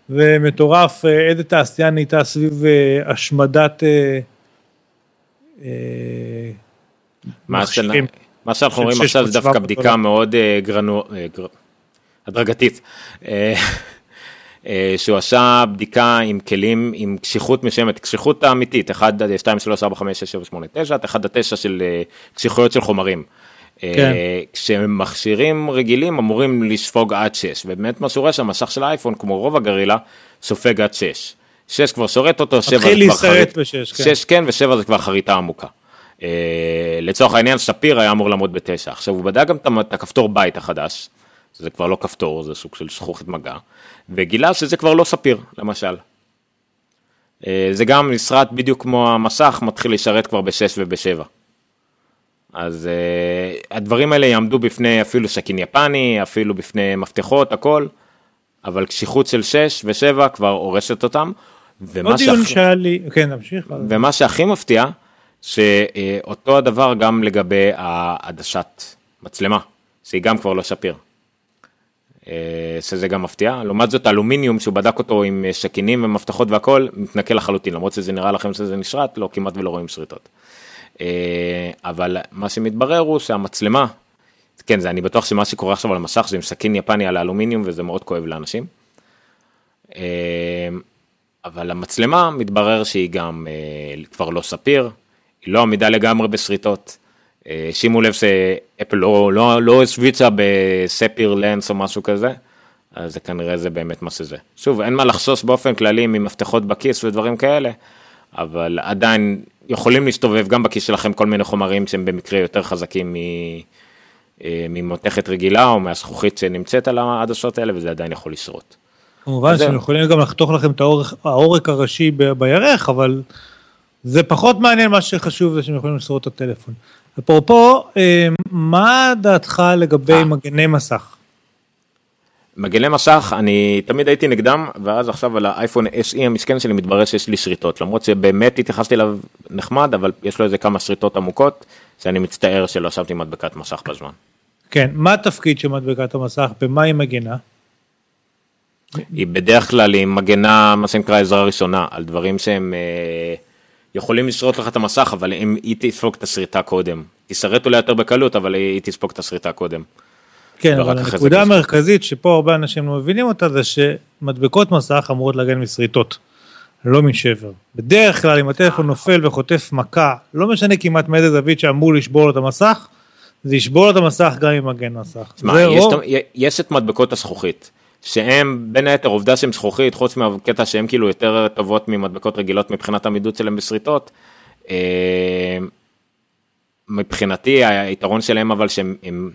Speaker 3: ומטורף, אה, איזה תעשייה נהייתה סביב אה, השמדת
Speaker 1: אה. מה שאנחנו רואים עכשיו זה דווקא בדיקה מאוד. הדרגתית. שהוא עשה בדיקה עם כלים עם קשיחות מסוימת, קשיחות אמיתית, 1, 2, 3, 4, 5, 6, 7, 8, 9, 1 עד 9 של קשיחויות של חומרים. כן. אה, כשמכשירים רגילים אמורים לספוג עד 6, ובאמת מה שקורה שהמשך של האייפון, כמו רוב הגרילה, סופג עד 6. 6 כבר שורט אותו, 7 זה כבר חריט, 6 כן, ו-7 זה כבר חריטה עמוקה. Uh, לצורך העניין ספיר היה אמור לעמוד בתשע, עכשיו הוא בדק גם את הכפתור בית החדש, זה כבר לא כפתור, זה סוג של זכוכית מגע, וגילה שזה כבר לא ספיר, למשל. Uh, זה גם נסרט בדיוק כמו המסך, מתחיל לשרת כבר בשש ובשבע. אז uh, הדברים האלה יעמדו בפני אפילו שקין יפני, אפילו בפני מפתחות, הכל, אבל קשיחות של 6 ו-7 כבר הורסת אותם.
Speaker 3: עוד דיון שהכ... שהיה לי, כן, נמשיך.
Speaker 1: ומה שהכי מפתיע, שאותו הדבר גם לגבי העדשת מצלמה, שהיא גם כבר לא שפיר. אה, שזה גם מפתיע, לעומת זאת אלומיניום שהוא בדק אותו עם שקינים ומפתחות והכל, מתנקה לחלוטין, למרות שזה נראה לכם שזה נשרט, לא, כמעט ולא רואים שריטות. אה, אבל מה שמתברר הוא שהמצלמה, כן, זה אני בטוח שמה שקורה עכשיו על המסך זה עם סכין יפני על האלומיניום וזה מאוד כואב לאנשים. אה, אבל המצלמה מתברר שהיא גם אה, כבר לא ספיר, היא לא עמידה לגמרי בשריטות. שימו לב שאפל לא, לא, לא השוויצה בספיר לנס או משהו כזה, אז זה כנראה זה באמת מה שזה. שוב, אין מה לחשוש באופן כללי ממפתחות בכיס ודברים כאלה, אבל עדיין יכולים להסתובב גם בכיס שלכם כל מיני חומרים שהם במקרה יותר חזקים אה, ממותכת רגילה או מהזכוכית שנמצאת על העדשות האלה וזה עדיין יכול לשרות.
Speaker 3: כמובן שהם יכולים גם לחתוך לכם את העורק, העורק הראשי בירך, אבל זה פחות מעניין, מה שחשוב זה שהם יכולים לשרוד את הטלפון. אפרופו, אה, מה דעתך לגבי אה. מגני מסך?
Speaker 1: מגני מסך אני תמיד הייתי נגדם ואז עכשיו על האייפון SE המסכן שלי מתברר שיש לי שריטות למרות שבאמת התייחסתי אליו נחמד אבל יש לו איזה כמה שריטות עמוקות שאני מצטער שלא שמתי מדבקת מסך בזמן.
Speaker 3: כן מה התפקיד של מדבקת המסך במה היא מגנה?
Speaker 1: היא בדרך כלל היא מגנה מה שנקרא עזרה ראשונה על דברים שהם אה, יכולים לשרוט לך את המסך אבל אם היא תספוג את השריטה קודם תשרט אולי יותר בקלות אבל היא תספוג את השריטה קודם.
Speaker 3: כן, אבל הנקודה המרכזית שפה הרבה אנשים לא מבינים אותה זה שמדבקות מסך אמורות להגן משריטות. לא משבר. בדרך כלל אם הטלפון נופל וחוטף מכה, לא משנה כמעט מאיזה זווית שאמור לשבור לו את המסך, זה ישבור לו את המסך גם עם מגן מסך.
Speaker 1: תשמע, יש, רוב... יש את מדבקות הזכוכית, שהם בין היתר עובדה שהם זכוכית, חוץ מהקטע שהם כאילו יותר טובות ממדבקות רגילות מבחינת עמידות שלהם בשריטות. אה, מבחינתי היתרון שלהם אבל שהם, הם,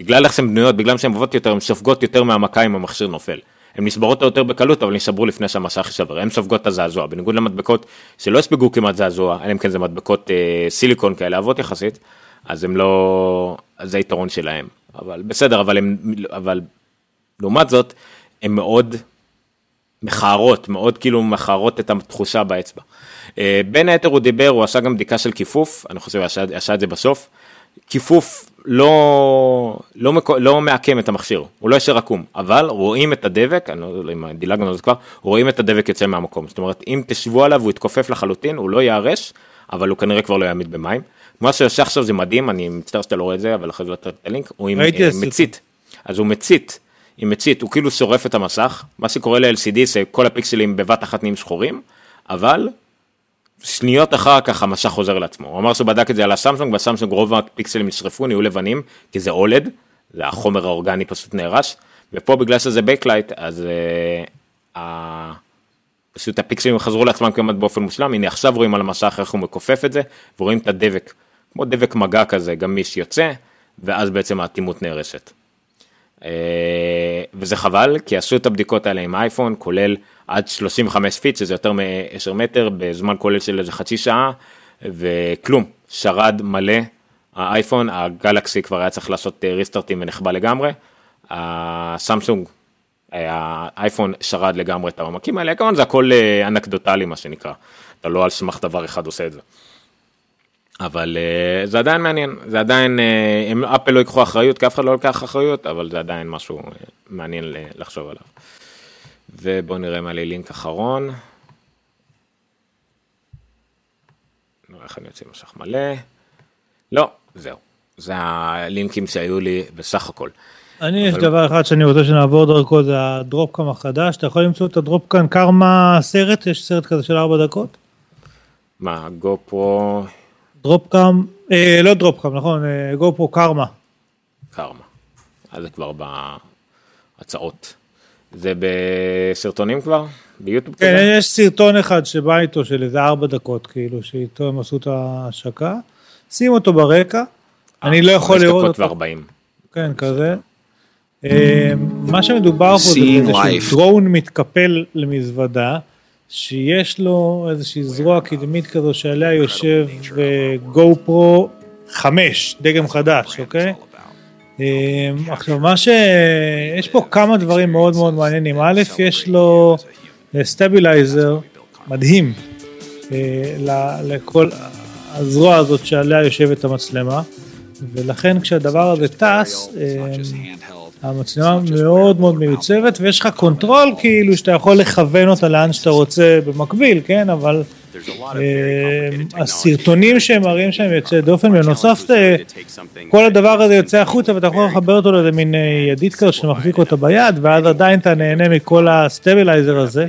Speaker 1: בגלל איך שהן בנויות, בגלל שהן עובדות יותר, הן סופגות יותר מהמכה אם המכשיר נופל. הן נשברות יותר בקלות אבל נשברו לפני שהמסך יישבר, הן סופגות את הזעזוע, בניגוד למדבקות שלא יספגו כמעט זעזוע, אלא אם כן זה מדבקות אה, סיליקון כאלה אהבות יחסית, אז הם לא, אז זה היתרון שלהם, אבל בסדר, אבל הם, אבל לעומת זאת, הן מאוד מכערות, מאוד כאילו מכערות את התחושה באצבע. אה, בין היתר הוא דיבר, הוא עשה גם בדיקה של כיפוף, אני חושב שהוא עשה את זה בסוף. כיפוף לא, לא, לא מעקם את המכשיר, הוא לא ישר עקום, אבל רואים את הדבק, אני לא יודע אם דילגנו על זה כבר, רואים את הדבק יוצא מהמקום, זאת אומרת אם תשבו עליו הוא יתכופף לחלוטין, הוא לא ייהרש, אבל הוא כנראה כבר לא יהיה עמיד במים. מה שעושה עכשיו זה מדהים, אני מצטער שאתה לא רואה את זה, אבל אחרי זה תראה את הלינק, הוא עם אה, מצית, אז הוא מצית, עם מצית, הוא כאילו שורף את המסך, מה שקורה ל-LCD זה כל הפיקסלים בבת אחת נהיים שחורים, אבל שניות אחר כך המסך חוזר לעצמו. הוא אמר שהוא בדק את זה על הסמסונג, בסמסונג רוב הפיקסלים נשרפו, נהיו לבנים, כי זה OLED, זה החומר האורגני פשוט נהרס, ופה בגלל שזה backlight, אז uh, uh, פשוט הפיקסלים חזרו לעצמם כמעט באופן מושלם, הנה עכשיו רואים על המסך איך הוא מכופף את זה, ורואים את הדבק, כמו דבק מגע כזה, גמיש יוצא, ואז בעצם האטימות נהרסת. Uh, וזה חבל, כי עשו את הבדיקות האלה עם אייפון, כולל עד 35 feet, שזה יותר מ-10 מטר, בזמן כולל של איזה חצי שעה, וכלום, שרד מלא. האייפון, הגלקסי כבר היה צריך לעשות ריסטארטים ונכבה לגמרי. הסמסונג, האייפון שרד לגמרי את העומקים האלה, כמובן זה הכל אה, אנקדוטלי מה שנקרא, אתה לא על סמך דבר אחד עושה את זה. אבל זה עדיין מעניין, זה עדיין, אם אפל לא ייקחו אחריות, כי אף אחד לא לוקח אחריות, אבל זה עדיין משהו מעניין לחשוב עליו. ובואו נראה היה לי לינק אחרון. נראה איך אני יוצא משך מלא. לא, זהו. זה הלינקים שהיו לי בסך הכל.
Speaker 3: אני אבל... יש דבר אחד שאני רוצה שנעבור דרכו זה הדרופקאם החדש אתה יכול למצוא את הדרופקאם קרמה סרט יש סרט כזה של ארבע דקות.
Speaker 1: מה גו פרו
Speaker 3: דרופקאם אה, לא דרופקאם נכון אה, גו פרו קרמה.
Speaker 1: קרמה. אז זה כבר בהצעות. זה בסרטונים כבר? ביוטיוב
Speaker 3: כן, כזה? יש סרטון אחד שבא איתו של איזה ארבע דקות, כאילו, שאיתו הם עשו את ההשקה. שים אותו ברקע, אני לא יכול לראות אותו.
Speaker 1: חמש דקות וארבעים.
Speaker 3: כן, כזה. אה, מה שמדובר פה זה איזשהו דרון מתקפל למזוודה, שיש לו איזושהי זרוע קדמית כזו שעליה יושב GoPro 5, דגם חדש, אוקיי? אמ, עכשיו מה ש... יש פה כמה דברים מאוד מאוד מעניינים. א', יש לו stabilizer מדהים אה, לכל הזרוע הזאת שעליה יושבת המצלמה, ולכן כשהדבר הזה טס, אמ, המצלמה מאוד מאוד מיוצבת ויש לך control כאילו שאתה יכול לכוון אותה לאן שאתה רוצה במקביל, כן? אבל אה, הסרטונים שהם מראים שהם יוצאי דופן, בנוסף כל הדבר הזה יוצא החוצה ואתה יכול לחבר אותו לאיזה מין אה, ידית כזה שמחזיק אותה ביד ואז עדיין אתה נהנה מכל ה stabilizer הזה.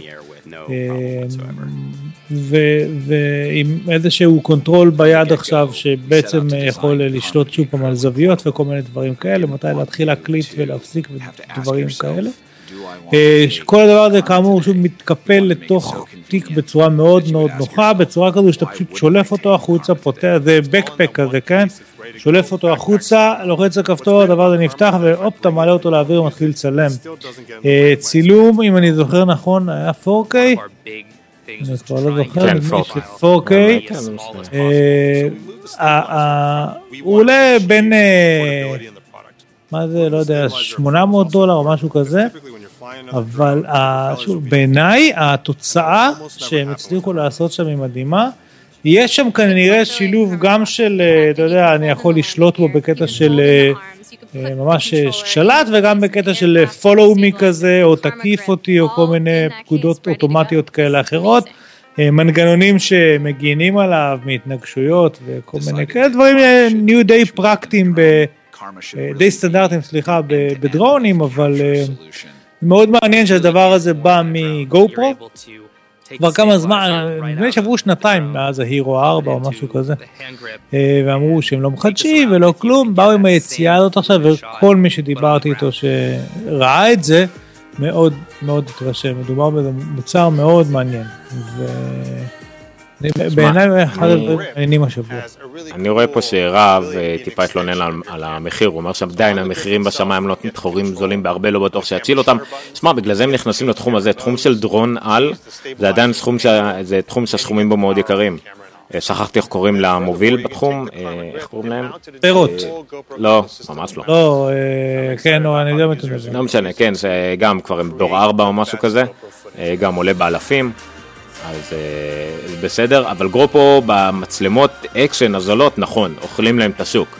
Speaker 3: ועם איזשהו control ביד עכשיו שבעצם יכול לשלוט שוב פעם על זוויות וכל מיני דברים כאלה, מתי להתחיל להקליט ולהפסיק ודברים כאלה. אה, כל הדבר הזה כאמור שוב מתקפל לתוך תיק בצורה מאוד מאוד נוחה, בצורה כזו שאתה פשוט שולף אותו החוצה, פותח, זה backpack כזה, כן? שולף אותו החוצה, לוחץ על כפתור, הדבר הזה נפתח והופ, אתה מעלה אותו לאוויר ומתחיל לצלם. אה, צילום, אם אני זוכר נכון, היה 4K. אני כבר לא זוכר, כן, 4K. אה, הוא עולה בין, מה זה, לא יודע, 800 דולר או משהו כזה. אבל שוב, בעיניי התוצאה שהם הצליחו לעשות שם היא מדהימה. יש שם כנראה שילוב גם של, אה, אתה יודע, אני יכול לשלוט בו בקטע של אה, אה, ממש שלט וגם בקטע של follow me כזה, או תקיף אותי, או כל מיני פקודות אוטומטיות כאלה אחרות. מנגנונים שמגינים עליו מהתנגשויות וכל מיני כאלה דברים נהיו די פרקטיים, די סטנדרטיים, סליחה, בדרונים, אבל מאוד מעניין שהדבר הזה בא מגו פרו, כבר כמה זמן, נדמה לי שעברו שנתיים מאז ההירו 4 או משהו כזה, אה, ואמרו שהם לא מחדשים ולא כלום, באו עם היציאה הזאת עכשיו, וכל מי שדיברתי איתו שראה את זה, מאוד מאוד התרשם, מדובר במוצר מאוד מעניין. ו... בעיניי הוא אחד הדברים השבוע.
Speaker 1: אני רואה פה שרב אה, טיפה התלונן על המחיר, הוא אומר שעדיין המחירים בשמיים לא מתחורים זולים בהרבה, לא בטוח שיציל אותם. שמע, בגלל זה הם נכנסים לתחום הזה, תחום של דרון על, זה עדיין תחום שהסכומים בו מאוד יקרים. אה, שכחתי איך קוראים למוביל בתחום, אה, איך קוראים להם?
Speaker 3: פירות.
Speaker 1: לא, ממש לא.
Speaker 3: לא, כן, אני יודע מה אתה מדבר.
Speaker 1: לא משנה, כן, שגם כבר הם דור 4 או משהו כזה, גם עולה באלפים. אז אה, בסדר, אבל גרופו במצלמות אקשן הזולות, נכון, אוכלים להם את השוק.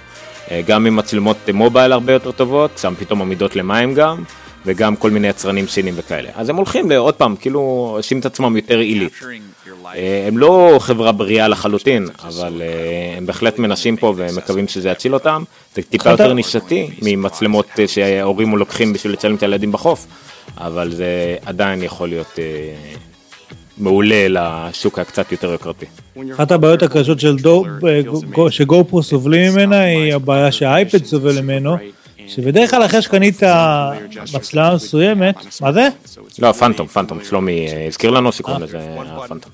Speaker 1: אה, גם עם מצלמות mobile הרבה יותר טובות, שם פתאום עמידות למים גם, וגם כל מיני יצרנים סינים וכאלה. אז הם הולכים לעוד פעם, כאילו, עושים את עצמם יותר עילית. אה, הם לא חברה בריאה לחלוטין, אבל הם בהחלט מנסים פה ומקווים שזה יציל אותם. זה טיפה יותר נישתי ממצלמות שההורים לוקחים בשביל לצלם את הילדים בחוף, אבל זה עדיין יכול להיות מעולה לשוק הקצת יותר יקרתי.
Speaker 3: אחת הבעיות הקשות של דו, שגופרו סובלים ממנה היא הבעיה שהאייפד סובל ממנו. שבדרך כלל אחרי שקנית מצלמה מסוימת, מה זה?
Speaker 1: לא, פנטום, פנטום, שלומי אה, הזכיר לנו שקוראים לזה פנטום,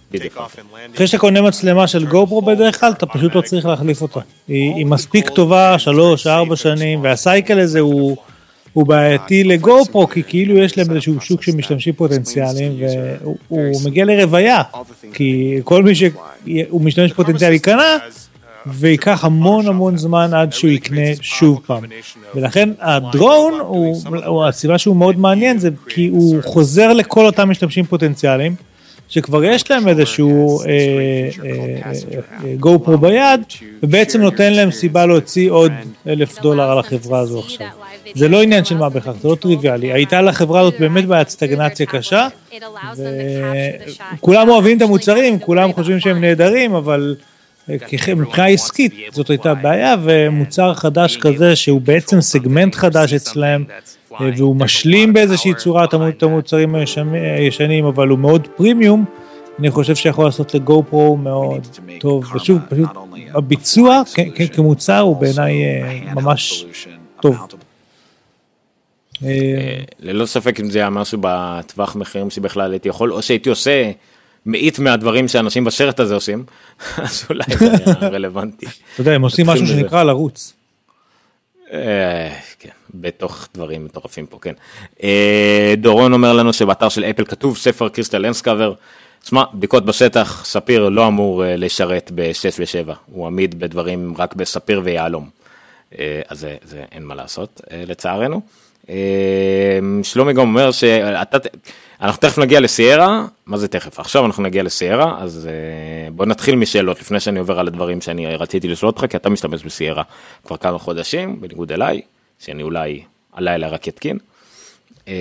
Speaker 3: אחרי שאתה קונה מצלמה של גופרו בדרך כלל, אתה פשוט לא צריך להחליף אותה. היא מספיק טובה, שלוש, ארבע שנים, והסייקל הזה הוא... הוא בעייתי לגופרו, כי כאילו יש להם איזשהו שוק של משתמשים פוטנציאליים, והוא מגיע לרוויה, כי כל מי שהוא משתמש פוטנציאלי קנה, וייקח המון המון זמן עד שהוא יקנה שוב פעם. ולכן הדרון, הוא, הסיבה שהוא מאוד מעניין זה כי הוא חוזר לכל אותם משתמשים פוטנציאליים. שכבר יש להם איזשהו גו פרו ביד, ובעצם נותן להם סיבה להוציא עוד אלף דולר על החברה הזו עכשיו. זה לא עניין של מה בכך, זה לא טריוויאלי. הייתה לחברה הזאת באמת בעיית סטגנציה קשה, וכולם אוהבים את המוצרים, כולם חושבים שהם נהדרים, אבל מבחינה עסקית זאת הייתה בעיה, ומוצר חדש כזה שהוא בעצם סגמנט חדש אצלם, והוא משלים באיזושהי צורה את המוצרים הישנים, אבל הוא מאוד פרימיום. אני חושב שיכול לעשות לגו פרו מאוד טוב, ושוב, פשוט הביצוע כמוצר הוא בעיניי ממש טוב.
Speaker 1: אה, ללא ספק אם זה היה משהו בטווח מחירים שבכלל הייתי יכול, או שהייתי עושה מאית מהדברים שאנשים בסרט הזה עושים, אז אולי זה היה רלוונטי.
Speaker 3: אתה יודע, הם עושים משהו שנקרא לרוץ.
Speaker 1: אה, כן, בתוך דברים מטורפים פה, כן. אה, דורון אומר לנו שבאתר של אפל כתוב ספר קריסטל לנסקאבר. שמע, בדיקות בשטח, ספיר לא אמור לשרת ב-6 ו-7, הוא עמיד בדברים רק בספיר ויהלום. אז זה, זה אין מה לעשות, לצערנו. אמ, שלומי גם אומר שאתה, אנחנו תכף נגיע לסיירה, מה זה תכף? עכשיו אנחנו נגיע לסיירה, אז אה, בוא נתחיל משאלות לפני שאני עובר על הדברים שאני רציתי לשאול אותך, כי אתה משתמש בסיירה כבר כמה חודשים, בניגוד אליי, שאני אולי הלילה רק יתקין. אמ,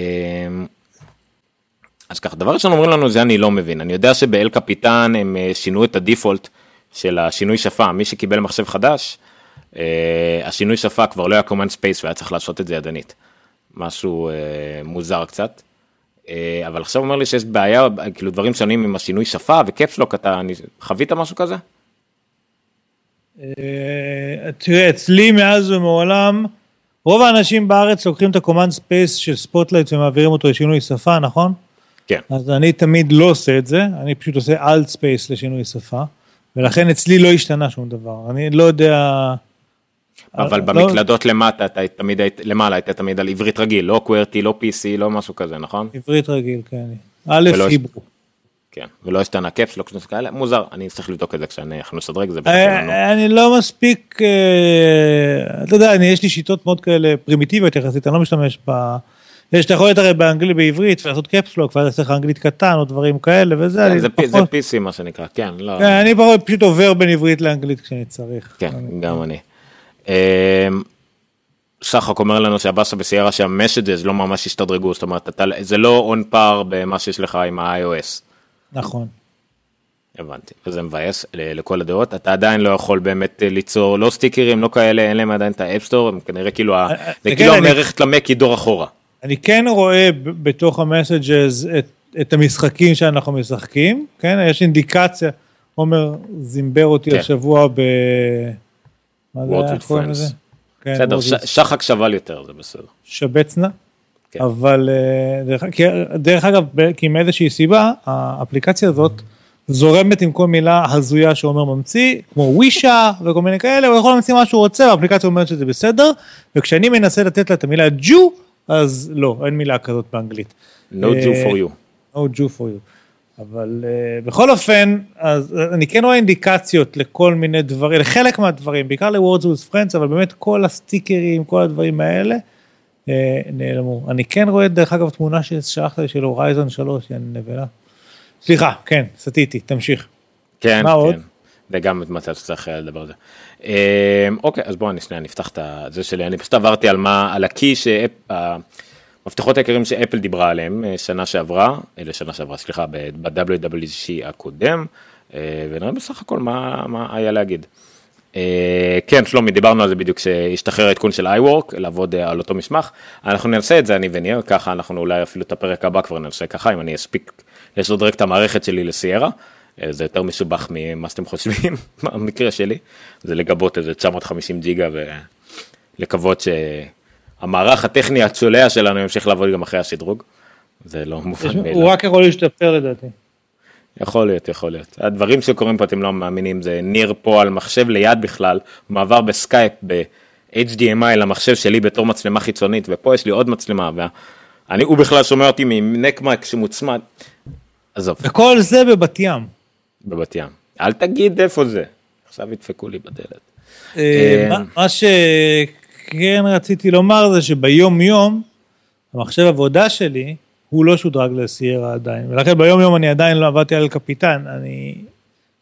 Speaker 1: אז ככה, דבר ראשון אומרים לנו זה אני לא מבין, אני יודע שבאל קפיטן הם אה, שינו את הדיפולט של השינוי שפה, מי שקיבל מחשב חדש, אה, השינוי שפה כבר לא היה command space והיה צריך לעשות את זה ידנית. משהו אה, מוזר קצת. אה, אבל עכשיו אומר לי שיש בעיה, כאילו דברים שונים עם השינוי שפה וקפסלוק, אתה חווית משהו כזה?
Speaker 3: אה, תראה, אצלי מאז ומעולם, רוב האנשים בארץ לוקחים את ה-command space של ספוטלייט ומעבירים אותו לשינוי שפה, נכון?
Speaker 1: כן.
Speaker 3: אז אני תמיד לא עושה את זה, אני פשוט עושה alt space לשינוי שפה, ולכן אצלי לא השתנה שום דבר. אני לא יודע...
Speaker 1: אבל לא- במקלדות למטה, אתה תמיד היית, למעלה היית תמיד על עברית רגיל, לא קוורטי, לא PC, לא משהו כזה, נכון?
Speaker 3: עברית רגיל, כן. א', היברו.
Speaker 1: כן, ולא השתנה קפס, לא כאלה, מוזר, אני צריך לבדוק את זה כשאנחנו נסדרג את זה.
Speaker 3: אה, אני לא מספיק, אה, אתה יודע, יש לי שיטות מאוד כאלה פרימיטיביות יחסית, אני לא משתמש ב... יש, אתה יכול להתערב באנגלית בעברית ולעשות קפסלוק ואז צריך אנגלית קטן או דברים כאלה וזה.
Speaker 1: כן, זה, פחות... זה PC מה שנקרא, כן, לא.
Speaker 3: כן, אני פשוט עובר בין עברית לאנגלית כשאני צריך.
Speaker 1: כן, גם אני. אמ, שחק אומר לנו שהבאסה בסיירה שה-Messages לא ממש השתדרגו, זאת אומרת, אתה, זה לא on par במה שיש לך עם ה-iOS.
Speaker 3: נכון.
Speaker 1: הבנתי, וזה מבאס לכל הדעות, אתה עדיין לא יכול באמת אה, ליצור לא סטיקרים, לא כאלה, אין להם עדיין את ה-App Store, הם כנראה כאילו, אה, אה, זה כאילו המערכת למק היא דור אחורה.
Speaker 3: אני כן רואה בתוך ה-Messages את את המשחקים שאנחנו משחקים, כן? יש אינדיקציה, עומר זימן אותי
Speaker 1: כן.
Speaker 3: השבוע ב...
Speaker 1: World with Friends.
Speaker 3: כן,
Speaker 1: בסדר, שחק שבל יותר, זה בסדר.
Speaker 3: שבצנה.
Speaker 1: כן.
Speaker 3: אבל אה, דרך, כי- דרך אגב, כי מאיזושהי סיבה, האפליקציה הזאת זורמת עם כל מילה הזויה שעומר ממציא, כמו ווישה וכל מיני כאלה, הוא יכול להמציא מה שהוא רוצה, והאפליקציה אומרת שזה בסדר, וכשאני מנסה לתת לה את המילה ג'ו, אז לא, אין מילה כזאת באנגלית.
Speaker 1: No Jew
Speaker 3: אה,
Speaker 1: for you.
Speaker 3: No Jew for you. אבל uh, בכל אופן, אז אה, אני כן רואה אינדיקציות לכל מיני דברים, לחלק מהדברים, בעיקר ל-Words with Friends, אבל באמת כל הסטיקרים, כל הדברים האלה, uh, נעלמו. אני כן רואה, דרך אגב, תמונה ששלחת של הורייזון 3, היא נבלה. סליחה, כן, סטיתי, תמשיך.
Speaker 1: כן,
Speaker 3: מה עוד?
Speaker 1: כן. וגם מצב שצריך לדבר על זה. אה, אוקיי, אז בואו אני שנייה נפתח את זה שלי, אני פשוט עברתי על מה, על הקי, המפתחות העיקריים שאפל דיברה עליהם אה, שנה שעברה, אה, לשנה שעברה, סליחה, ב-WWDC הקודם, אה, ונראה בסך הכל מה, מה היה להגיד. אה, כן, שלומי, דיברנו על זה בדיוק כשהשתחרר העדכון של iWork, לעבוד על אותו מסמך. אנחנו ננסה את זה, אני וניר, ככה אנחנו אולי אפילו את הפרק הבא כבר ננסה ככה, אם אני אספיק לשדרג את המערכת שלי לסיירה. זה יותר מסובך ממה שאתם חושבים, במקרה שלי. זה לגבות איזה 950 ג'יגה ולקוות שהמערך הטכני הצולע שלנו ימשיך לעבוד גם אחרי השדרוג. זה לא מובן
Speaker 3: הוא
Speaker 1: מאליו.
Speaker 3: רק יכול להשתפר לדעתי.
Speaker 1: יכול להיות, יכול להיות. הדברים שקורים פה אתם לא מאמינים, זה ניר פה על מחשב ליד בכלל, מעבר ב-Skype ב-HDMI למחשב שלי בתור מצלמה חיצונית, ופה יש לי עוד מצלמה, ואני, הוא בכלל שומע אותי מנק מק שמוצמד. עזוב,
Speaker 3: וכל זה בבת ים.
Speaker 1: בבת ים. אל תגיד איפה זה, עכשיו ידפקו לי בדלת.
Speaker 3: אה, מה- מה שכן רציתי לומר זה שביום יום, המחשב עבודה שלי, הוא לא שודרג לסיירה עדיין, ולכן ביום יום אני עדיין לא עבדתי על קפיטן, אני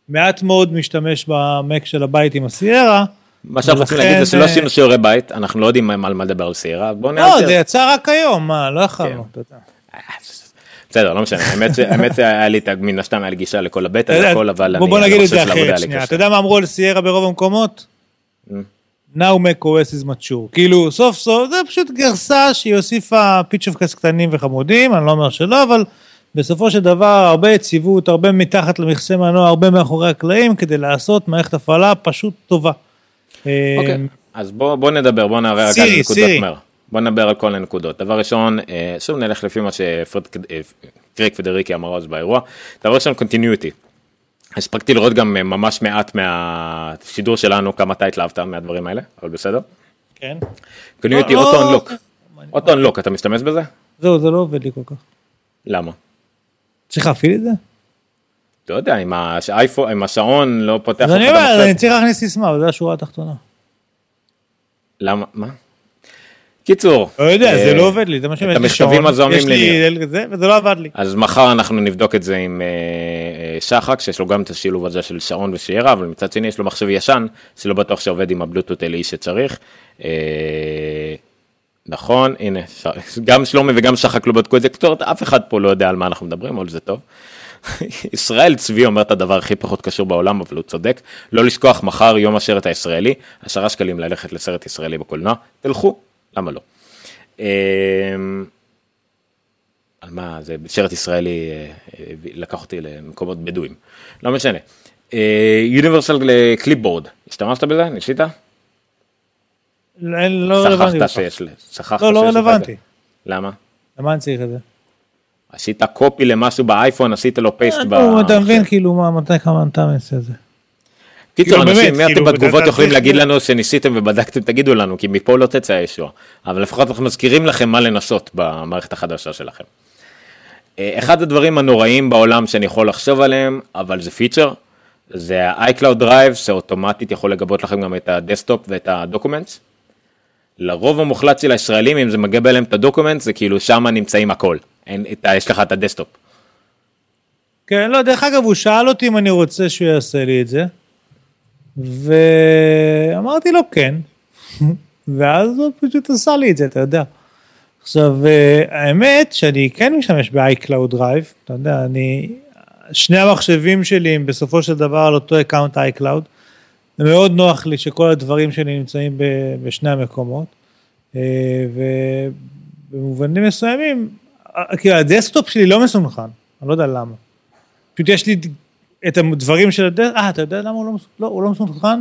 Speaker 3: מעט מאוד משתמש במק של הבית עם הסיירה.
Speaker 1: מה שאנחנו רוצים להגיד זה שלא
Speaker 3: אה,
Speaker 1: עשינו שיעורי בית, אנחנו לא יודעים על מה לדבר על סיירה, בואו
Speaker 3: לא,
Speaker 1: נאלתר.
Speaker 3: זה יצא רק היום, מה, לא יכלנו,
Speaker 1: כן.
Speaker 3: אתה יודע.
Speaker 1: בסדר, לא משנה, האמת היה לי, את מן הסתם היה לי גישה לכל הבטא והכל, אבל
Speaker 3: בוא- בוא
Speaker 1: אני-
Speaker 3: נגיד את
Speaker 1: המחשב
Speaker 3: זה
Speaker 1: של העבודה
Speaker 3: אחרת
Speaker 1: לי קשה.
Speaker 3: אתה יודע מה אמרו על סיירה ברוב המקומות? Now Mac OS is mature. כאילו סוף סוף זה פשוט גרסה שהיא הוסיפה פיצ'ופקס קטנים וחמודים, אני לא אומר שלא, אבל בסופו של דבר הרבה יציבות, הרבה מתחת למכסה מנוע, הרבה מאחורי הקלעים, כדי לעשות מערכת הפעלה פשוט טובה.
Speaker 1: אוקיי,
Speaker 3: אה,
Speaker 1: אז בוא, נדבר, בוא נערער רק על נקודות. מהר. בוא נדבר על כל הנקודות. דבר ראשון, אה, שוב נלך לפי מה שקריק פדריקי אמר אז באירוע. דבר ראשון, קונטיניוטי. הספקתי לראות גם אה, ממש מעט מהשידור שלנו, כמה אתה התלהבת מהדברים האלה, אבל בסדר.
Speaker 3: כן.
Speaker 1: קונטיניוטי
Speaker 3: לא,
Speaker 1: אוטו אנלוק. אוטו אנלוק, אתה משתמש בזה?
Speaker 3: זהו, זה לא עובד לי כל כך.
Speaker 1: למה?
Speaker 3: צריך להפעיל את זה?
Speaker 1: לא יודע, אם האייפון, אם השעון לא פותח
Speaker 3: אז אני אומר. אני צריך להכניס סיסמה, זו השורה התחתונה.
Speaker 1: למה? מה? קיצור.
Speaker 3: לא יודע, זה
Speaker 1: אה,
Speaker 3: לא עובד לי, זה מה שאני
Speaker 1: את
Speaker 3: לי שעון,
Speaker 1: הזוהמים
Speaker 3: לי זה, וזה לא עבד לי.
Speaker 1: אז מחר אנחנו נבדוק את זה עם אה, אה, שחק, שיש לו גם את השילוב הזה של שעון ושיירה, אבל מצד שני יש לו מחשב ישן, שלא בטוח שעובד עם הבלוטות LE שצריך. נכון, הנה, גם שלומי וגם שחק לא בדקו את זה, כתורת, אף אחד פה לא יודע על מה אנחנו מדברים, אבל זה טוב. ישראל צבי אומר את הדבר הכי פחות קשור בעולם, אבל הוא צודק. לא לשכוח מחר יום השרת הישראלי, עשרה שקלים ללכת לסרט ישראלי בקולנוע, תלכו, למה לא? אה, על מה זה סרט ישראלי אה, אה, לקח אותי למקומות בדואים לא משנה. יוניברסל קליפבורד השתמשת בזה ניסית?
Speaker 3: לא לא רלוונטי.
Speaker 1: שכחת
Speaker 3: בכלל.
Speaker 1: שיש שכחת
Speaker 3: לא, לא רלוונטי.
Speaker 1: למה?
Speaker 3: למה אני צריך את זה?
Speaker 1: עשית קופי למשהו באייפון עשית לו פייסט
Speaker 3: אתה מבין כאילו מה, מתי כמה אתה מנסה את זה.
Speaker 1: קיצור
Speaker 3: כאילו,
Speaker 1: אנשים
Speaker 3: באמת,
Speaker 1: מי אתם
Speaker 3: כאילו,
Speaker 1: בתגובות
Speaker 3: אתה
Speaker 1: יכולים
Speaker 3: צריך-
Speaker 1: להגיד לנו שניסיתם ובדקתם תגידו לנו כי מפה לא תצא הישועה אבל לפחות אנחנו מזכירים לכם מה לנסות במערכת החדשה שלכם. אה, אחד הדברים הנוראים בעולם שאני יכול לחשוב עליהם אבל זה פיצ'ר זה ה-iCloud Drive שאוטומטית יכול לגבות לכם גם את הדסקטופ ואת הדוקומנטס. לרוב המוחלט של הישראלים אם זה מגבה להם את הדוקומנטס זה כאילו שם נמצאים הכל אין, את, ה- יש לך את הדסקטופ.
Speaker 3: כן, לא, דרך אגב, הוא שאל אותי אם אני רוצה שהוא יעשה לי את זה, ואמרתי לו כן, ואז הוא פשוט עשה לי את זה, אתה יודע. עכשיו, אה, האמת שאני כן משתמש ב-iCloud Drive, אתה יודע, אני, שני המחשבים שלי הם בסופו של דבר על אותו account iCloud, זה מאוד נוח לי שכל הדברים שלי נמצאים בשני המקומות, אה, ובמובנים מסוימים, אה, כאילו הדסקטופ שלי לא מסונכרן. אני לא יודע למה. פשוט יש לי את הדברים של הדרך, אה, אתה יודע למה הוא לא, לא, הוא לא מסונכרן?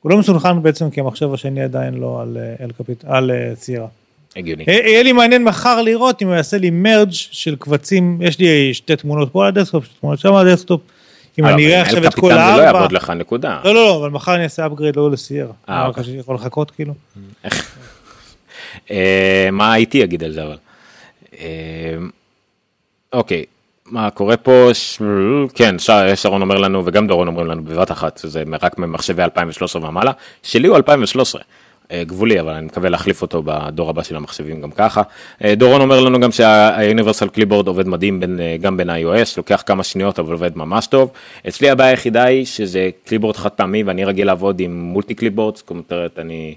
Speaker 3: הוא לא מסונכרן בעצם כי המחשב השני עדיין לא על, אה, על, Capit, על סיירה.
Speaker 1: הגיוני.
Speaker 3: יהיה לי מעניין מחר לראות אם הוא יעשה לי merge של קבצים, יש לי שתי תמונות פה על הדסקטופ, שתי תמונות שם על הדסקטופ. אם אני אראה עכשיו את כל הארבע.
Speaker 1: זה לא יעבוד לך נקודה.
Speaker 3: לא לא לא אבל מחר אני אעשה upgrade לא לסיירה. אה אוקיי. שאני יכול לחכות כאילו.
Speaker 1: אה, מה הייתי יגיד על זה אבל. אה, אוקיי. מה קורה פה, ש... כן, שרון אומר לנו וגם דורון אומרים לנו בבת אחת, זה רק ממחשבי 2013 ומעלה, שלי הוא 2013. אה, גבולי, אבל אני מקווה להחליף אותו בדור הבא של המחשבים גם ככה. אה, דורון אומר לנו גם שה-Universal Clipboard עובד מדהים בין, אה, גם בין iOS, לוקח כמה שניות אבל עובד ממש טוב. אצלי הבעיה היחידה היא שזה clipboard חד פעמי ואני רגיל לעבוד עם multi clipboard, זאת אומרת אני...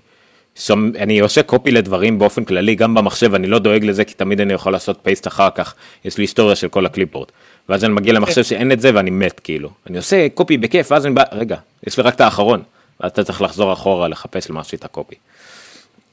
Speaker 1: שום, אני עושה copy לדברים באופן כללי, גם במחשב, אני לא דואג לזה כי תמיד אני יכול לעשות paste אחר כך, יש לי היסטוריה של כל ה-clipboard. ואז אני מגיע למחשב שאין את זה ואני מת כאילו. אני עושה copy בכיף, ואז אני בא, רגע, יש לי רק את האחרון. ואז אתה צריך לחזור אחורה לחפש למה עשית קופי.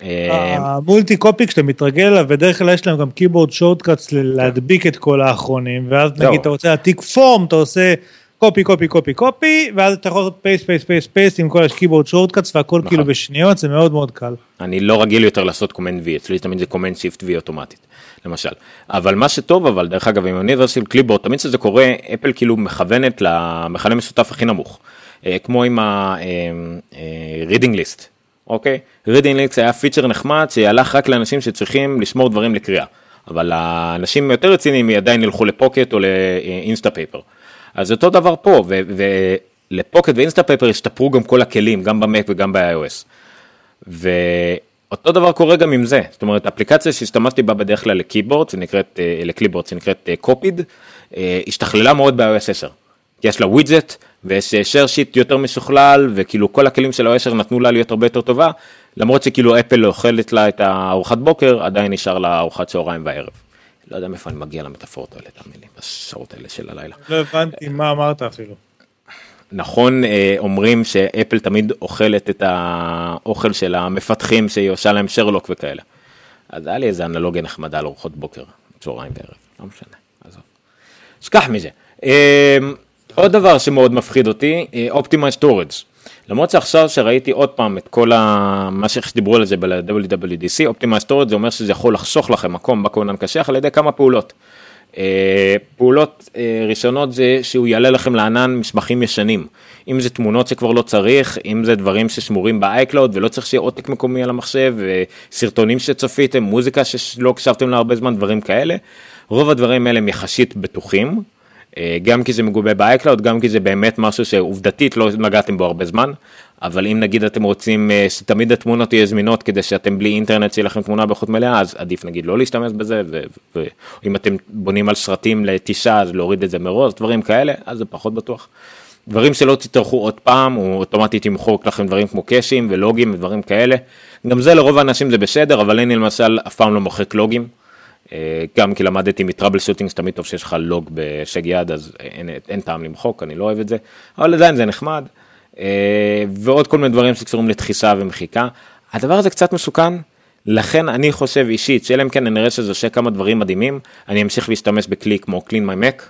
Speaker 3: המולטי קופי כשאתה מתרגל אליו בדרך כלל יש להם גם keyboard shortcuts להדביק את כל האחרונים ואז נגיד אתה רוצה להעתיק פורם אתה עושה copy copy copy copy ואז אתה יכול לעשות paste paste paste paste עם כל ה-keyboard shortcuts והכל נכון. כאילו בשניות זה מאוד מאוד קל.
Speaker 1: אני לא רגיל יותר לעשות command V אצלי תמיד זה command shift V אוטומטית למשל אבל מה שטוב אבל דרך אגב עם Universal Clipboard תמיד שזה קורה אפל כאילו מכוונת למכנה משותף הכי נמוך. אה, כמו עם ה-reading אה, list, אוקיי? reading list היה פיצ'ר נחמד שהלך רק לאנשים שצריכים לשמור דברים לקריאה, אבל האנשים יותר רציניים עדיין ילכו ל-Pocket או ל-Instapaper. אז אותו דבר פה, ול-Pocket ו-Instapaper השתפרו גם כל הכלים, גם במק וגם ב-iOS. ואותו דבר קורה גם עם זה, זאת אומרת אפליקציה שהשתמשתי בה בדרך כלל ל-keyboard, שנקראת, אה, ל-clipboard, שנקראת Copied, השתכללה מאוד ב-iOS 10. יש לה widget ויש share sheet יותר משוכלל וכאילו כל הכלים של ה-10 נתנו לה להיות הרבה יותר טובה למרות שכאילו אפל אוכלת לה את הארוחת בוקר עדיין נשאר לה ארוחת צהריים וערב. לא יודע מאיפה אני מגיע למטאפורות האלה תאמין לי בשעות האלה של הלילה.
Speaker 3: לא הבנתי מה אמרת אפילו.
Speaker 1: נכון אה, אומרים שאפל תמיד אוכלת את האוכל של המפתחים שהיא עושה להם שרלוק וכאלה. אז היה לי איזה אנלוגיה נחמדה על ארוחות בוקר, צהריים וערב, לא משנה, עזוב. שכח מזה. אה, עוד דבר שמאוד מפחיד אותי, optimize אה, storage. למרות שעכשיו שראיתי עוד פעם את כל ה... מה שדיברו על זה ב-WWDC, optimize storage זה אומר שזה יכול לחסוך לכם מקום בכונן קשיח על ידי כמה פעולות. אה, פעולות אה, ראשונות זה שהוא יעלה לכם לענן מסמכים ישנים. אם זה תמונות שכבר לא צריך, אם זה דברים ששמורים ב-iCloud ולא צריך שיהיה עותק מקומי על המחשב, סרטונים שצפיתם, מוזיקה שלא הקשבתם לה הרבה זמן, דברים כאלה. רוב הדברים האלה הם יחסית בטוחים. אה, גם כי זה מגובה ב-iCloud, גם כי זה באמת משהו שעובדתית לא נגעתם בו הרבה זמן, אבל אם נגיד אתם רוצים אה, שתמיד התמונות יהיו זמינות כדי שאתם בלי אינטרנט שיהיה לכם תמונה באיכות מלאה, אז עדיף נגיד לא להשתמש בזה, ואם אתם בונים על סרטים לתשעה אז להוריד את זה מראש, דברים כאלה, אז זה פחות בטוח. דברים שלא תצטרכו עוד פעם, הוא אוטומטית ימחוק לכם דברים כמו קאשים ולוגים ודברים כאלה. גם זה לרוב האנשים זה בסדר, אבל אני למשל אף פעם לא מוחק לוגים. אה, גם כי למדתי מטראבל שוטינג שתמיד טוב שיש לך לוג בשג יד אז אין, אין טעם למחוק אני לא אוהב את זה. אבל עדיין זה נחמד. אה, ועוד כל מיני דברים שקשורים לדחיסה ומחיקה. הדבר הזה קצת מסוכן. לכן אני חושב אישית שאלא אם כן אני אראה שזה עושה כמה דברים מדהימים אני אמשיך להשתמש בכלי כמו clean my mac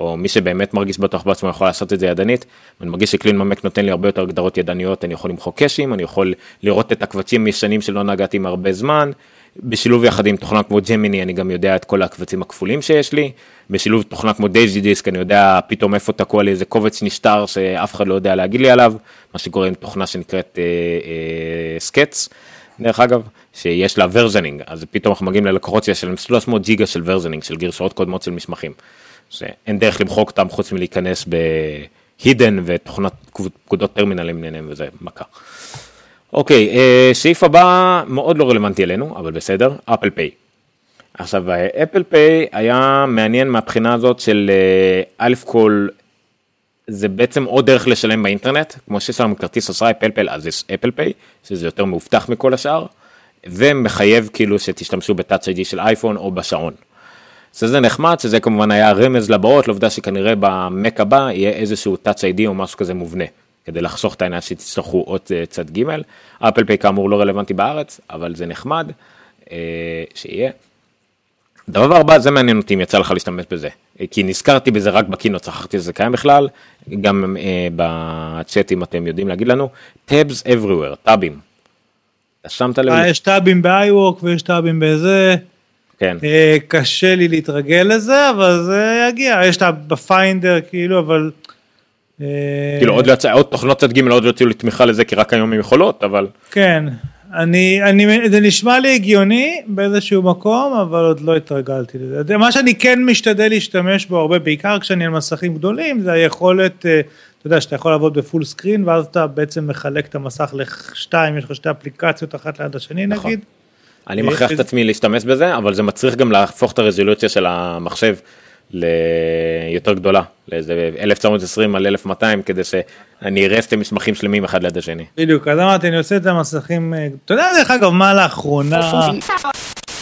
Speaker 1: או מי שבאמת מרגיש בטוח בעצמו יכול לעשות את זה ידנית. אני מרגיש ש-CleanMyMac נותן לי הרבה יותר הגדרות ידניות, אני יכול למחוק cache-ים, אני יכול לראות את הקבצים ישנים שלא נגעתי בהם הרבה זמן, בשילוב יחד עם תוכנה כמו Gemini אני גם יודע את כל הקבצים הכפולים שיש לי, בשילוב תוכנה כמו DaisyDisk אני יודע פתאום איפה תקוע לי איזה קובץ נסתר שאף אחד לא יודע להגיד לי עליו, מה שקורה עם תוכנה שנקראת אה, אה, Sketch, דרך אגב, שיש לה versioning, אז פתאום אנחנו מגיעים ללקוחות שיש להם 300 ג'יגה של versioning, של גרסאות קודמות של מסמכים, שאין דרך למחוק אותם חוץ מלהיכנס בהידן ותוכנת פקודות טרמינלים וזה מכה. אוקיי, אה, סעיף הבא מאוד לא רלוונטי אלינו, אבל בסדר, אפל פיי. עכשיו, אפל פיי היה מעניין מהבחינה הזאת של אה, א' כל, זה בעצם עוד דרך לשלם באינטרנט, כמו שיש לנו כרטיס אשראי פלפל, אז יש אפל פיי, שזה יותר מאובטח מכל השאר, ומחייב כאילו שתשתמשו בטאצ' איי של אייפון או בשעון. שזה נחמד, שזה כמובן היה רמז לבאות, לעובדה שכנראה במק הבא יהיה איזשהו טאצ' איי או משהו כזה מובנה. כדי לחסוך את העניין שתצטרכו עוד אה, צד ג', אפל פיי כאמור לא רלוונטי בארץ, אבל זה נחמד אה, שיהיה. הדבר הבא, זה מעניין אותי אם יצא לך להשתמש בזה, כי נזכרתי בזה רק בקינות, שכחתי שזה קיים בכלל, גם אה, בצ'אט אם אתם יודעים להגיד לנו, tabs everywhere, טאבים.
Speaker 3: שמת לב? יש טאבים ב-iWork ויש טאבים בזה. כן. אה, קשה לי להתרגל לזה, אבל זה יגיע, יש טאב ב-Finder כאילו, אבל...
Speaker 1: אה, כאילו עוד לא יצא, עוד תוכנות צד ג' עוד לא יצאו לי תמיכה לזה, כי רק היום הן יכולות, אבל...
Speaker 3: כן, אני, אני, זה נשמע לי הגיוני באיזשהו מקום, אבל עוד לא התרגלתי לזה. מה שאני כן משתדל להשתמש בו הרבה, בעיקר כשאני על מסכים גדולים, זה היכולת, אה, אתה יודע, שאתה יכול לעבוד ב-full screen, ואז אתה בעצם מחלק את המסך לשתיים, יש לך שתי אפליקציות אחת ליד השני נכון. נגיד.
Speaker 1: אני מכריח את עצמי להשתמש בזה, אבל זה מצריך גם להפוך את הרזולוציה של המחשב ליותר גדולה, לאיזה 1920 על 1200 כדי שאני אראה שתי מסמכים שלמים אחד ליד השני.
Speaker 3: בדיוק, אז אמרתי, אני עושה את המסכים, אה, אתה יודע דרך אגב מה לאחרונה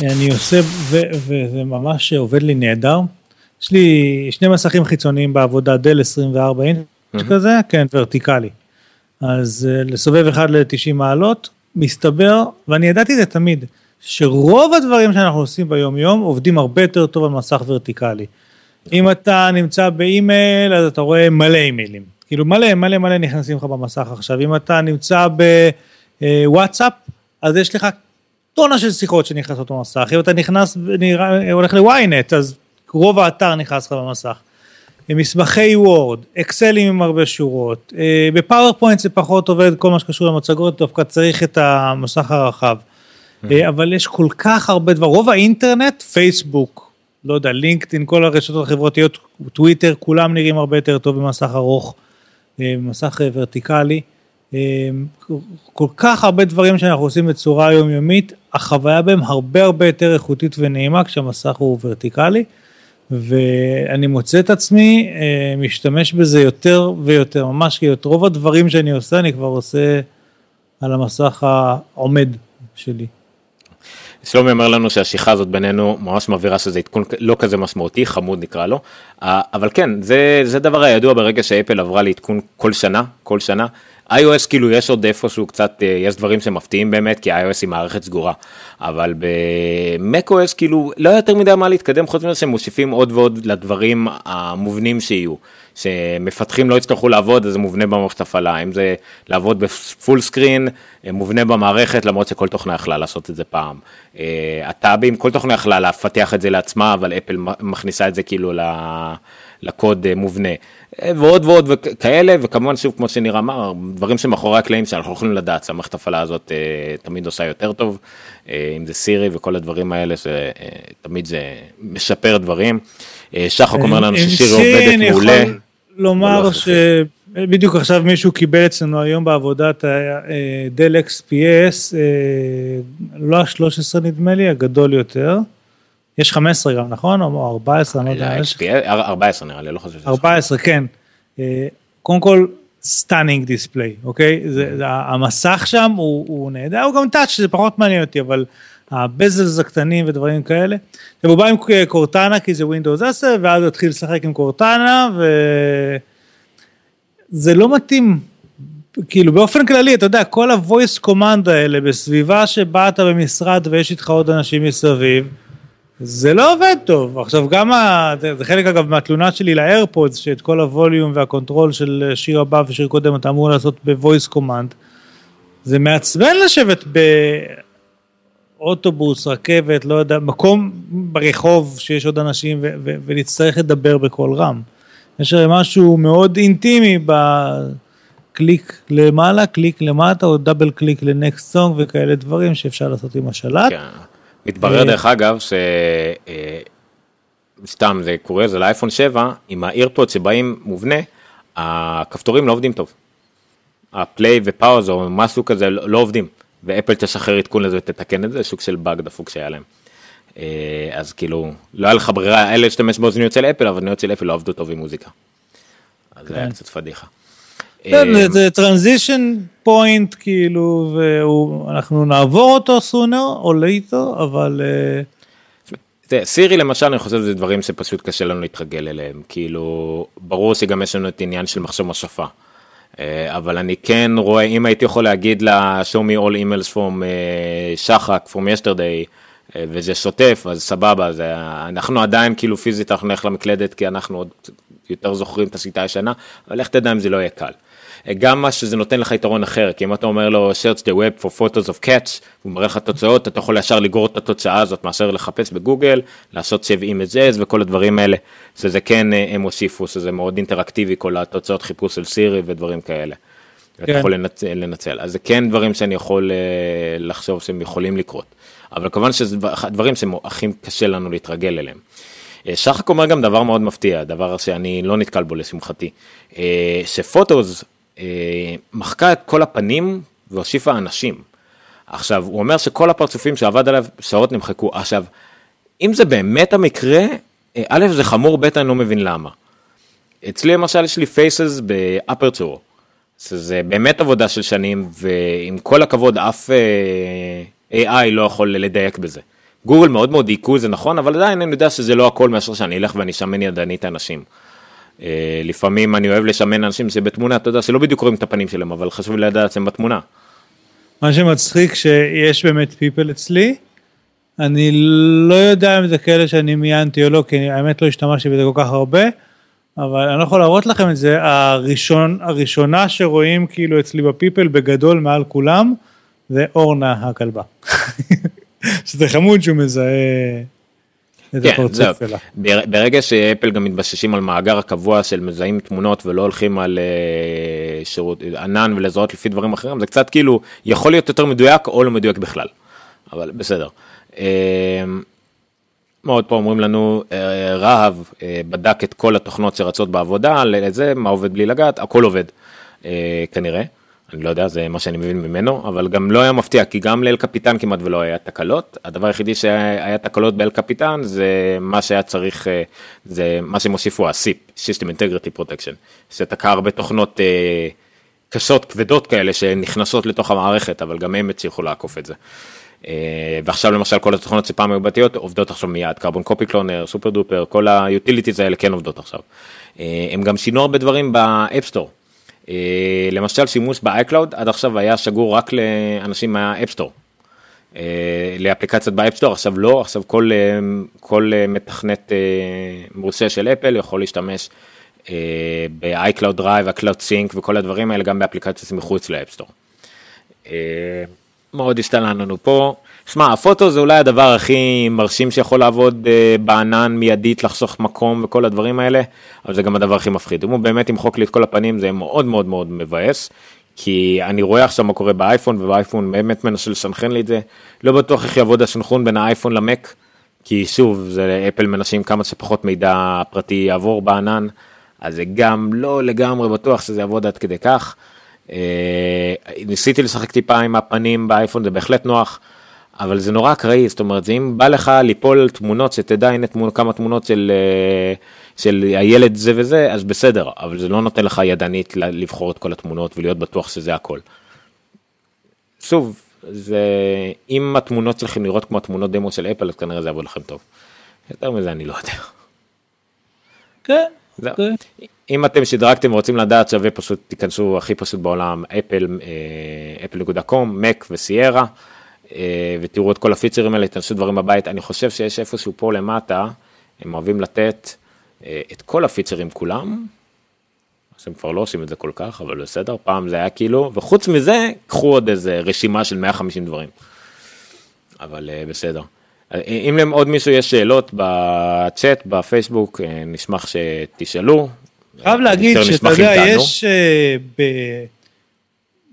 Speaker 3: אני עושה וזה ממש עובד לי נהדר. יש לי שני מסכים חיצוניים בעבודה, דל 24 אינץ' כזה, כן, ורטיקלי. אז אה, לסובב אחד ל-90 מעלות, מסתבר, ואני ידעתי את זה תמיד, שרוב הדברים שאנחנו עושים ביום יום עובדים הרבה יותר טוב על מסך ורטיקלי. אם אתה נמצא באימייל אז אתה רואה מלא אימיילים, כאילו מלא מלא מלא נכנסים לך במסך עכשיו, אם אתה נמצא בוואטסאפ אז יש לך טונה של שיחות שנכנסות במסך, אם אתה נכנס, הולך לוויינט אז רוב האתר נכנס לך במסך. מסמכי וורד, אקסלים עם הרבה שורות, אה, ב-PowerPoint זה פחות עובד כל מה שקשור למצגות, דווקא צריך את המסך הרחב. אה, אבל יש כל כך הרבה דבר, רוב האינטרנט, פייסבוק, לא יודע, LinkedIn, כל הרשתות החברתיות, טוויטר, כולם נראים הרבה יותר טוב במסך ארוך, אה, במסך אה, ורטיקלי. כל כך הרבה דברים שאנחנו עושים בצורה יומיומית, החוויה בהם הרבה הרבה יותר איכותית ונעימה כשהמסך הוא ורטיקלי, ואני מוצא את עצמי משתמש בזה יותר ויותר, ממש כי את רוב הדברים שאני עושה אני כבר עושה על המסך העומד שלי.
Speaker 1: שלומי אומר לנו שהשיחה הזאת בינינו ממש מבהירה שזה עדכון לא כזה משמעותי, חמוד נקרא לו, אבל כן, זה, זה דבר הידוע ברגע שאפל עברה לעדכון כל שנה, כל שנה. iOS כאילו יש עוד איפשהו קצת, אה, יש דברים שמפתיעים באמת, כי iOS היא מערכת סגורה, אבל ב-macOS כאילו לא יותר מדי מה להתקדם, חוץ מזה שהם מוסיפים עוד ועוד לדברים המובנים שיהיו. שמפתחים לא יצטרכו לעבוד אז זה מובנה במערכת הפעלה, אם זה לעבוד בפול סקרין, מובנה במערכת למרות שכל תוכנה יכלה לעשות את זה פעם. אה, הטאבים, כל תוכנה יכלה לפתח את זה לעצמה אבל אפל מכניסה את זה כאילו לקוד אה, מובנה. אה, ועוד ועוד וכאלה וכמובן שוב כמו שניר אמר דברים שמאחורי הקלעים שאנחנו יכולים לדעת שהמערכת הפעלה הזאת תמיד עושה יותר טוב אם זה סירי וכל הדברים האלה שתמיד זה משפר דברים. שחוק אומר לנו ששירי עובדת מעולה.
Speaker 3: לומר לא שבדיוק עכשיו מישהו קיבל אצלנו היום בעבודת דל XPS, אה, לא ה-13 נדמה לי, הגדול יותר. יש 15 גם, נכון? או 14, אני לא יודע.
Speaker 1: 14 נראה לי, לא חושב.
Speaker 3: 14, כן. אה, קודם כל, stunning display, אוקיי? זה, המסך שם הוא נהדר, הוא גם touch, זה פחות מעניין אותי, אבל ה-bezels הקטנים ודברים כאלה. עכשיו הוא בא עם Cortana כי זה Windows 10 ואז הוא התחיל לשחק עם Cortana וזה לא מתאים. כאילו באופן כללי אתה יודע כל ה-voice command האלה בסביבה שבה אתה במשרד ויש איתך עוד אנשים מסביב זה לא עובד טוב עכשיו גם ה... זה חלק אגב מהתלונה שלי ל-AirPods שאת כל ה-volume וה-control של שיר הבא ושיר קודם אתה אמור לעשות ב-voice command זה מעצבן לשבת ב... אוטובוס, רכבת, לא יודע, מקום ברחוב שיש עוד אנשים ו- ו- ונצטרך לדבר בקול רם. יש הרי משהו מאוד אינטימי בקליק למעלה, קליק למטה או double click ל-next song וכאלה דברים שאפשר לעשות עם השלט. כן.
Speaker 1: מתברר אה, דרך אגב ש... אה, סתם זה קורה זה לאייפון 7 עם ה-EarPod שבאים מובנה הכפתורים לא עובדים טוב. ה-play ו-pause או משהו כזה לא, לא עובדים. ואפל תשחרר עדכון לזה ותתקן את זה, סוג של באג דפוק שהיה להם. אה, אז כאילו, לא היה לך ברירה, היה להשתמש באוזניות של אפל, אבל אוזניות של אפל לא עבדו טוב עם מוזיקה. אז זה היה כן. קצת פדיחה.
Speaker 3: כן, אה, זה transition point כאילו, ואנחנו נעבור אותו sooner or later, אבל...
Speaker 1: אה, סירי למשל אני חושב שזה דברים שפשוט קשה לנו להתרגל אליהם כאילו ברור שגם יש לנו את עניין של מחסום שפה. אה, אבל אני כן רואה, אם הייתי יכול להגיד לה show me all emails from uh, שחק, from yesterday, uh, וזה שוטף, אז סבבה, זה, אנחנו עדיין כאילו פיזית, אנחנו נלך למקלדת, כי אנחנו עוד יותר זוכרים את השיטה הישנה, אבל איך תדע אם זה לא יהיה קל. גם מה שזה נותן לך יתרון אחר, כי אם אתה אומר לו search the web for photos of cats, הוא מראה לך תוצאות, אתה יכול ישר לגרור את התוצאה הזאת מאשר לחפש בגוגל, לעשות save images וכל הדברים האלה, שזה כן אה, הם הוסיפו, שזה מאוד אינטראקטיבי, כל התוצאות חיפוש של סירי ודברים כאלה. כן. אתה יכול לנצל, לנצל, אז זה כן דברים שאני יכול אה, לחשוב שהם יכולים לקרות, אבל כמובן שזה דברים שהכי קשה לנו להתרגל אליהם. אה, שחק אומר גם דבר מאוד מפתיע, דבר שאני לא נתקל בו לשמחתי, שפוטוס מחקה את כל הפנים והוסיפה אנשים. עכשיו, הוא אומר שכל הפרצופים שעבד עליו שעות נמחקו. עכשיו, אם זה באמת המקרה, אה, א', זה חמור, ב', אני לא מבין למה. אצלי למשל יש לי פייסס באפרצור, זה באמת עבודה של שנים, ועם כל הכבוד, אף uh, AI לא יכול לדייק בזה. גוגל מאוד מאוד דייקו, זה נכון, אבל עדיין אני יודע שזה לא הכל מאשר שאני אלך ואני אשמן ידנית אנשים. אה, לפעמים אני אוהב לשמן אנשים שבתמונה, אתה יודע, שלא בדיוק רואים את הפנים שלהם, אבל חשוב לי לדעת שהם בתמונה.
Speaker 3: מה שמצחיק שיש באמת פיפל אצלי, אני לא יודע אם זה כאלה שאני מיינתי או לא, כי האמת לא השתמשתי בזה כל כך הרבה, אבל אני לא יכול להראות לכם את זה, הראשון, הראשונה שרואים כאילו אצלי בפיפל בגדול מעל כולם, זה אורנה הכלבה. שזה חמוד שהוא מזהה
Speaker 1: כן, זהו. ברגע שאפל גם מתבססים על מאגר הקבוע של מזהים תמונות ולא הולכים על uh, שירות ענן ולזהות לפי דברים אחרים, זה קצת כאילו יכול להיות יותר מדויק או לא מדויק בכלל, אבל בסדר. Uh, מאוד פה אומרים לנו, uh, רהב בדק את כל התוכנות שרצות בעבודה, לזה, מה עובד בלי לגעת, הכל עובד, כנראה. אני לא יודע, זה מה שאני מבין ממנו, אבל גם לא היה מפתיע, כי גם לאל קפיטן כמעט ולא היה תקלות. הדבר היחידי שהיה תקלות באל קפיטן זה מה שהיה צריך, אה, זה מה שהם הוסיפו, ה-SIP, System Integrity Protection, שתקע הרבה תוכנות אה, קשות, כבדות כאלה, שנכנסות לתוך המערכת, אבל גם הם הצליחו לעקוף את זה. אה, ועכשיו למשל כל התוכנות שפעם היו בעייתיות עובדות עכשיו מיד, Carbon Copy Cloner, SuperDuper, כל ה-utilities האלה כן עובדות עכשיו. הם גם שינו הרבה דברים ב-App Store. אה, למשל שימוש ב-iCloud עד עכשיו היה שגור רק לאנשים מה-App Store. אה, לאפליקציות ב-App Store עכשיו לא עכשיו כל אה, כל מתכנת מורשה של אפל יכול להשתמש ב-iCloud Drive, ה-Cloud Sync וכל הדברים האלה גם באפליקציות מחוץ לאפסטור. מאוד השתנה לנו פה. שמע, הפוטו זה אולי הדבר הכי מרשים שיכול לעבוד uh, בענן מיידית, לחסוך מקום וכל הדברים האלה, אבל זה גם הדבר הכי מפחיד. אם הוא באמת ימחוק לי את כל הפנים זה מאוד מאוד מאוד מבאס, כי אני רואה עכשיו מה קורה באייפון, ובאייפון באמת מנסה לסנכרן לי את זה. לא בטוח איך יעבוד הסנכרון בין האייפון למק, כי שוב, זה אפל מנסים כמה שפחות מידע פרטי יעבור בענן, אז זה גם לא לגמרי בטוח שזה יעבוד עד כדי כך. Uh, ניסיתי לשחק טיפה עם הפנים באייפון, זה בהחלט נוח. אבל זה נורא אקראי, זאת אומרת, אם בא לך ליפול תמונות, שתדע, הנה תמונות, כמה תמונות של, אה, של הילד זה וזה, אז בסדר, אבל זה לא נותן לך ידנית לבחור את כל התמונות ולהיות בטוח שזה הכל. שוב, זה, אם התמונות צריכים לראות כמו התמונות דמו של אפל, אז כנראה זה יעבוד לכם טוב. יותר מזה אני לא יודע.
Speaker 3: כן. Okay. אוקיי.
Speaker 1: אם אתם שדרגתם ורוצים לדעת שווה פשוט תיכנסו הכי פשוט בעולם אפל אפל.קום מק וסיירה אה, ותראו את כל הפיצ'רים האלה, תנסו דברים בבית, אני חושב שיש איפשהו פה למטה, הם אוהבים לתת אה, את כל הפיצ'רים כולם, אז הם כבר לא עושים את זה כל כך, אבל בסדר, פעם זה היה כאילו, וחוץ מזה, קחו עוד איזה רשימה של 150 דברים. אבל אה, בסדר. אם לעוד מישהו יש שאלות בצ'אט, בפייסבוק, נשמח שתשאלו.
Speaker 3: חייב להגיד שאתה יודע, יש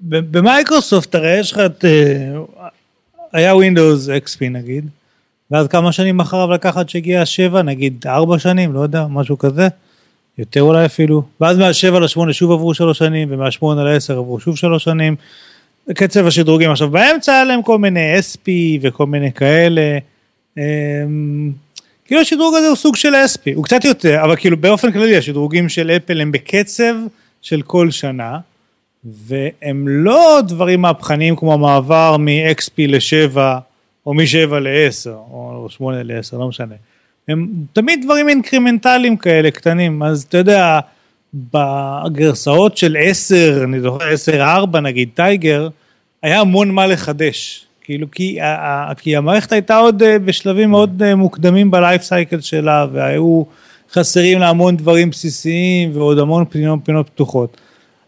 Speaker 3: במייקרוסופט, הרי יש לך את היה Windows XP נגיד, ואז כמה שנים אחריו לקחת שהגיע 7, נגיד 4 שנים, לא יודע, משהו כזה, יותר אולי אפילו, ואז מה-7 ל-8 שוב עברו 3 שנים, ומה-8 ל-10 עברו שוב 3 שנים, קצב השדרוגים. עכשיו באמצע היה להם כל מיני SP וכל מיני כאלה, אמ, כאילו השדרוג הזה הוא סוג של SP, הוא קצת יותר, אבל כאילו באופן כללי השדרוגים של אפל הם בקצב של כל שנה. והם לא דברים מהפכניים כמו המעבר מ-XP ל-7 או מ-7 ל-10 או 8 ל-10, לא משנה. הם תמיד דברים אינקרימנטליים כאלה קטנים, אז אתה יודע, בגרסאות של 10, אני זוכר 10-4 נגיד, טייגר, היה המון מה לחדש. כאילו כי, כי המערכת הייתה עוד בשלבים מאוד מוקדמים בלייף סייקל שלה והיו חסרים לה המון דברים בסיסיים ועוד המון פינות, פינות פתוחות.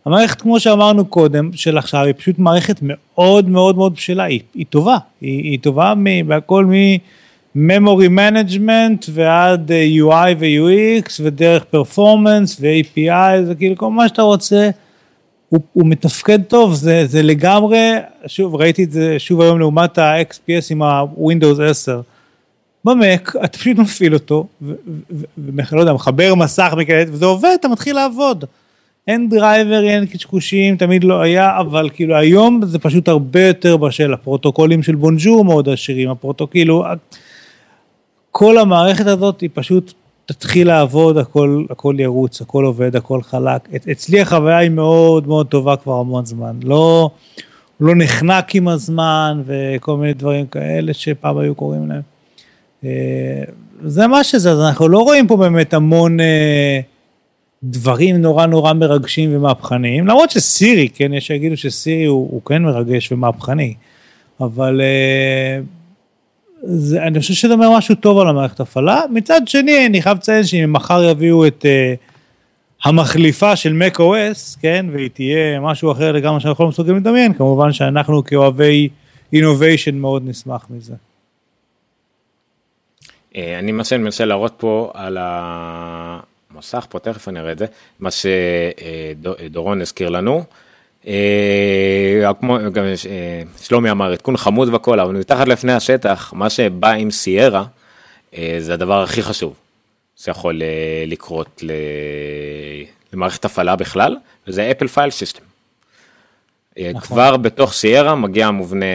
Speaker 3: המערכת כמו שאמרנו קודם של עכשיו היא פשוט מערכת מאוד מאוד מאוד בשלה, היא, היא טובה, היא, היא טובה בהכל מ-memory management ועד אה, UI ו-UX ודרך פרפורמנס ו-API, זה כאילו כל מה שאתה רוצה, הוא, הוא מתפקד טוב, זה, זה לגמרי, שוב ראיתי את זה שוב היום לעומת ה-XPS עם ה-Windows 10. במק אתה פשוט מפעיל אותו, ולא יודע, מחבר מסך וזה עובד, אתה מתחיל לעבוד. אין driver, אין קשקושים, תמיד לא היה, אבל כאילו היום זה פשוט הרבה יותר בשל, הפרוטוקולים של בונג'ור מאוד עשירים, הפרוטוקול, כאילו, כל המערכת הזאת היא פשוט תתחיל לעבוד, הכל, הכל ירוץ, הכל עובד, הכל חלק. אצלי החוויה היא מאוד מאוד טובה כבר המון זמן, לא, לא נחנק עם הזמן וכל מיני דברים כאלה שפעם היו קוראים להם. אה, זה מה שזה, אז אנחנו לא רואים פה באמת המון אה, דברים נורא נורא מרגשים ומהפכניים, למרות שסירי, כן, יש שיגידו שסירי הוא, הוא כן מרגש ומהפכני, אבל אה, זה, אני חושב שזה אומר משהו טוב על המערכת הפעלה. מצד שני, אני חייב לציין שאם מחר יביאו את המחליפה של macOS, כן, והיא תהיה משהו אחר לגמרי שאנחנו לא מסוגלים לדמיין, כמובן שאנחנו כאוהבי innovation מאוד נשמח מזה.
Speaker 1: אה, אני מנסה להראות פה על המסך פה, תכף אני אראה את זה, מה שדורון הזכיר לנו. אה, כמו גם אה, שלומי אמר עדכון חמוד והכל אבל מתחת לפני השטח מה שבא עם סיירה זה הדבר הכי חשוב שיכול לקרות למערכת הפעלה בכלל וזה Apple File System. כבר בתוך סיירה מגיע המובנה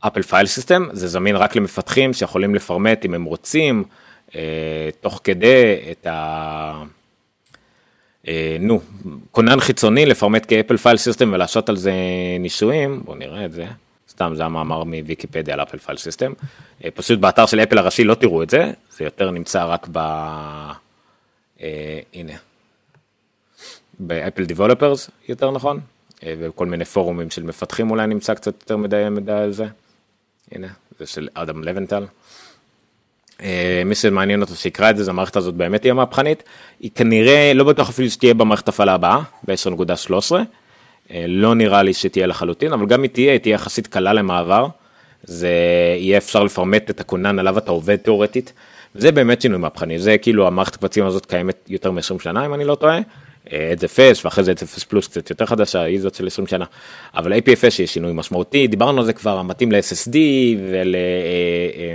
Speaker 1: Apple File System, זה זמין רק למפתחים שיכולים לפרמט אם הם רוצים, אה, תוך כדי את ה... אה, נו, כונן חיצוני לפרמט כ-Apple File System ולעשות על זה ניסויים, בואו נראה את זה, סתם זה המאמר מוויקיפדיה על Apple File System, פשוט באתר של אפל הראשי לא תראו את זה, זה יותר נמצא רק ב... אה, הנה, ב-Apple Developers יותר נכון, אה, וכל מיני פורומים של מפתחים אולי נמצא קצת יותר מדי מידע על זה. הנה, זה של אדם לבנטל. אה, מי שמעניין אותו שיקרא את זה, זה המערכת הזאת באמת תהיה מהפכנית. היא כנראה, לא בטוח אפילו שתהיה במערכת הפעלה הבאה, ב-10.13. אה, לא נראה לי שתהיה לחלוטין, אבל גם היא תהיה, היא תהיה יחסית קלה למעבר. זה יהיה אפשר לפרמט את הכונן עליו אתה עובד תאורטית. זה באמת שינוי מהפכני, זה כאילו המערכת קבצים הזאת קיימת יותר מ-20 שנה אם אני לא טועה. את זה פס ואחרי זה את זה פס פלוס קצת יותר חדשה היא זאת של 20 שנה אבל APFS יש שינוי משמעותי דיברנו על זה כבר מתאים ל-SSD ול... אה,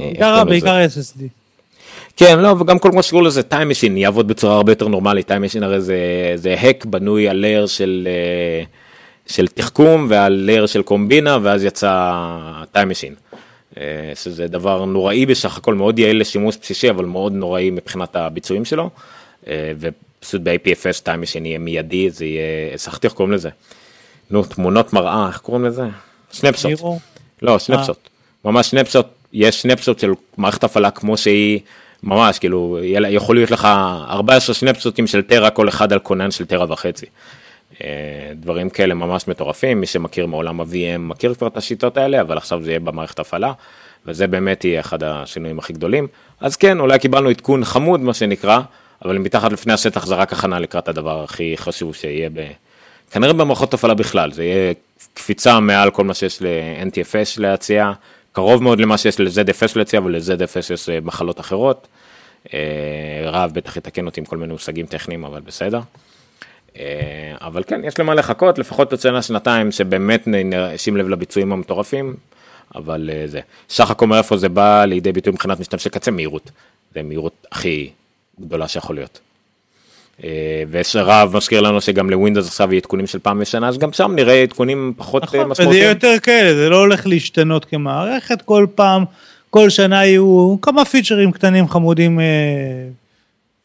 Speaker 3: אה, בעיקר SSD.
Speaker 1: כן לא וגם כל מה שקוראים לזה time machine יעבוד בצורה הרבה יותר נורמלית time machine הרי זה זה hack בנוי על layer של אה, של תחכום ועל layer של קומבינה ואז יצא time machine. שזה דבר נוראי בסך הכל מאוד יעיל לשימוש בסיסי אבל מאוד נוראי מבחינת הביצועים שלו. אה, ופשוט ב-APFS time machine יהיה מיידי, זה יהיה, שכחתי איך קוראים לזה. נו, תמונות מראה, איך קוראים לזה? סנפשוט. לא, סנפשוט. ממש סנפשוט, יש סנפשוט של מערכת הפעלה כמו שהיא, ממש, כאילו, יכול להיות לך 14 סנפשוטים של טרה, כל אחד על כונן של טרה וחצי. אה, דברים כאלה ממש מטורפים, מי שמכיר מעולם ה-VM מכיר כבר את השיטות האלה, אבל עכשיו זה יהיה במערכת הפעלה, וזה באמת יהיה אחד השינויים הכי גדולים. אז כן, אולי קיבלנו עדכון חמוד, מה שנקרא. אבל מתחת לפני השטח זה רק הכנה לקראת הדבר הכי חשוב שיהיה ב... כנראה במערכות הפעלה בכלל, זה יהיה קפיצה מעל כל מה שיש ל-NTFS להציע, קרוב מאוד למה שיש ל-ZFS להציע, אבל ל-ZFS יש אה, מחלות אחרות. אה, רב בטח יתקן אותי עם כל מיני מושגים טכניים, אבל בסדר. אה, אבל כן, יש למה לחכות, לפחות עוד שנה, שנתיים, שבאמת נשים לב לביצועים המטורפים, אבל זה. שחק אומר איפה זה בא לידי ביטוי מבחינת משתמשי קצה, מהירות. זה מהירות הכי גדולה שיכול להיות. אה, ושרב מזכיר לנו שגם לווינדוס עכשיו יהיה עדכונים של פעם בשנה אז גם שם נראה עדכונים פחות
Speaker 3: נכון, משמעותיים. נכון, וזה יהיה יותר כאלה זה לא הולך להשתנות כמערכת כל פעם כל שנה יהיו כמה פיצ'רים קטנים חמודים אה,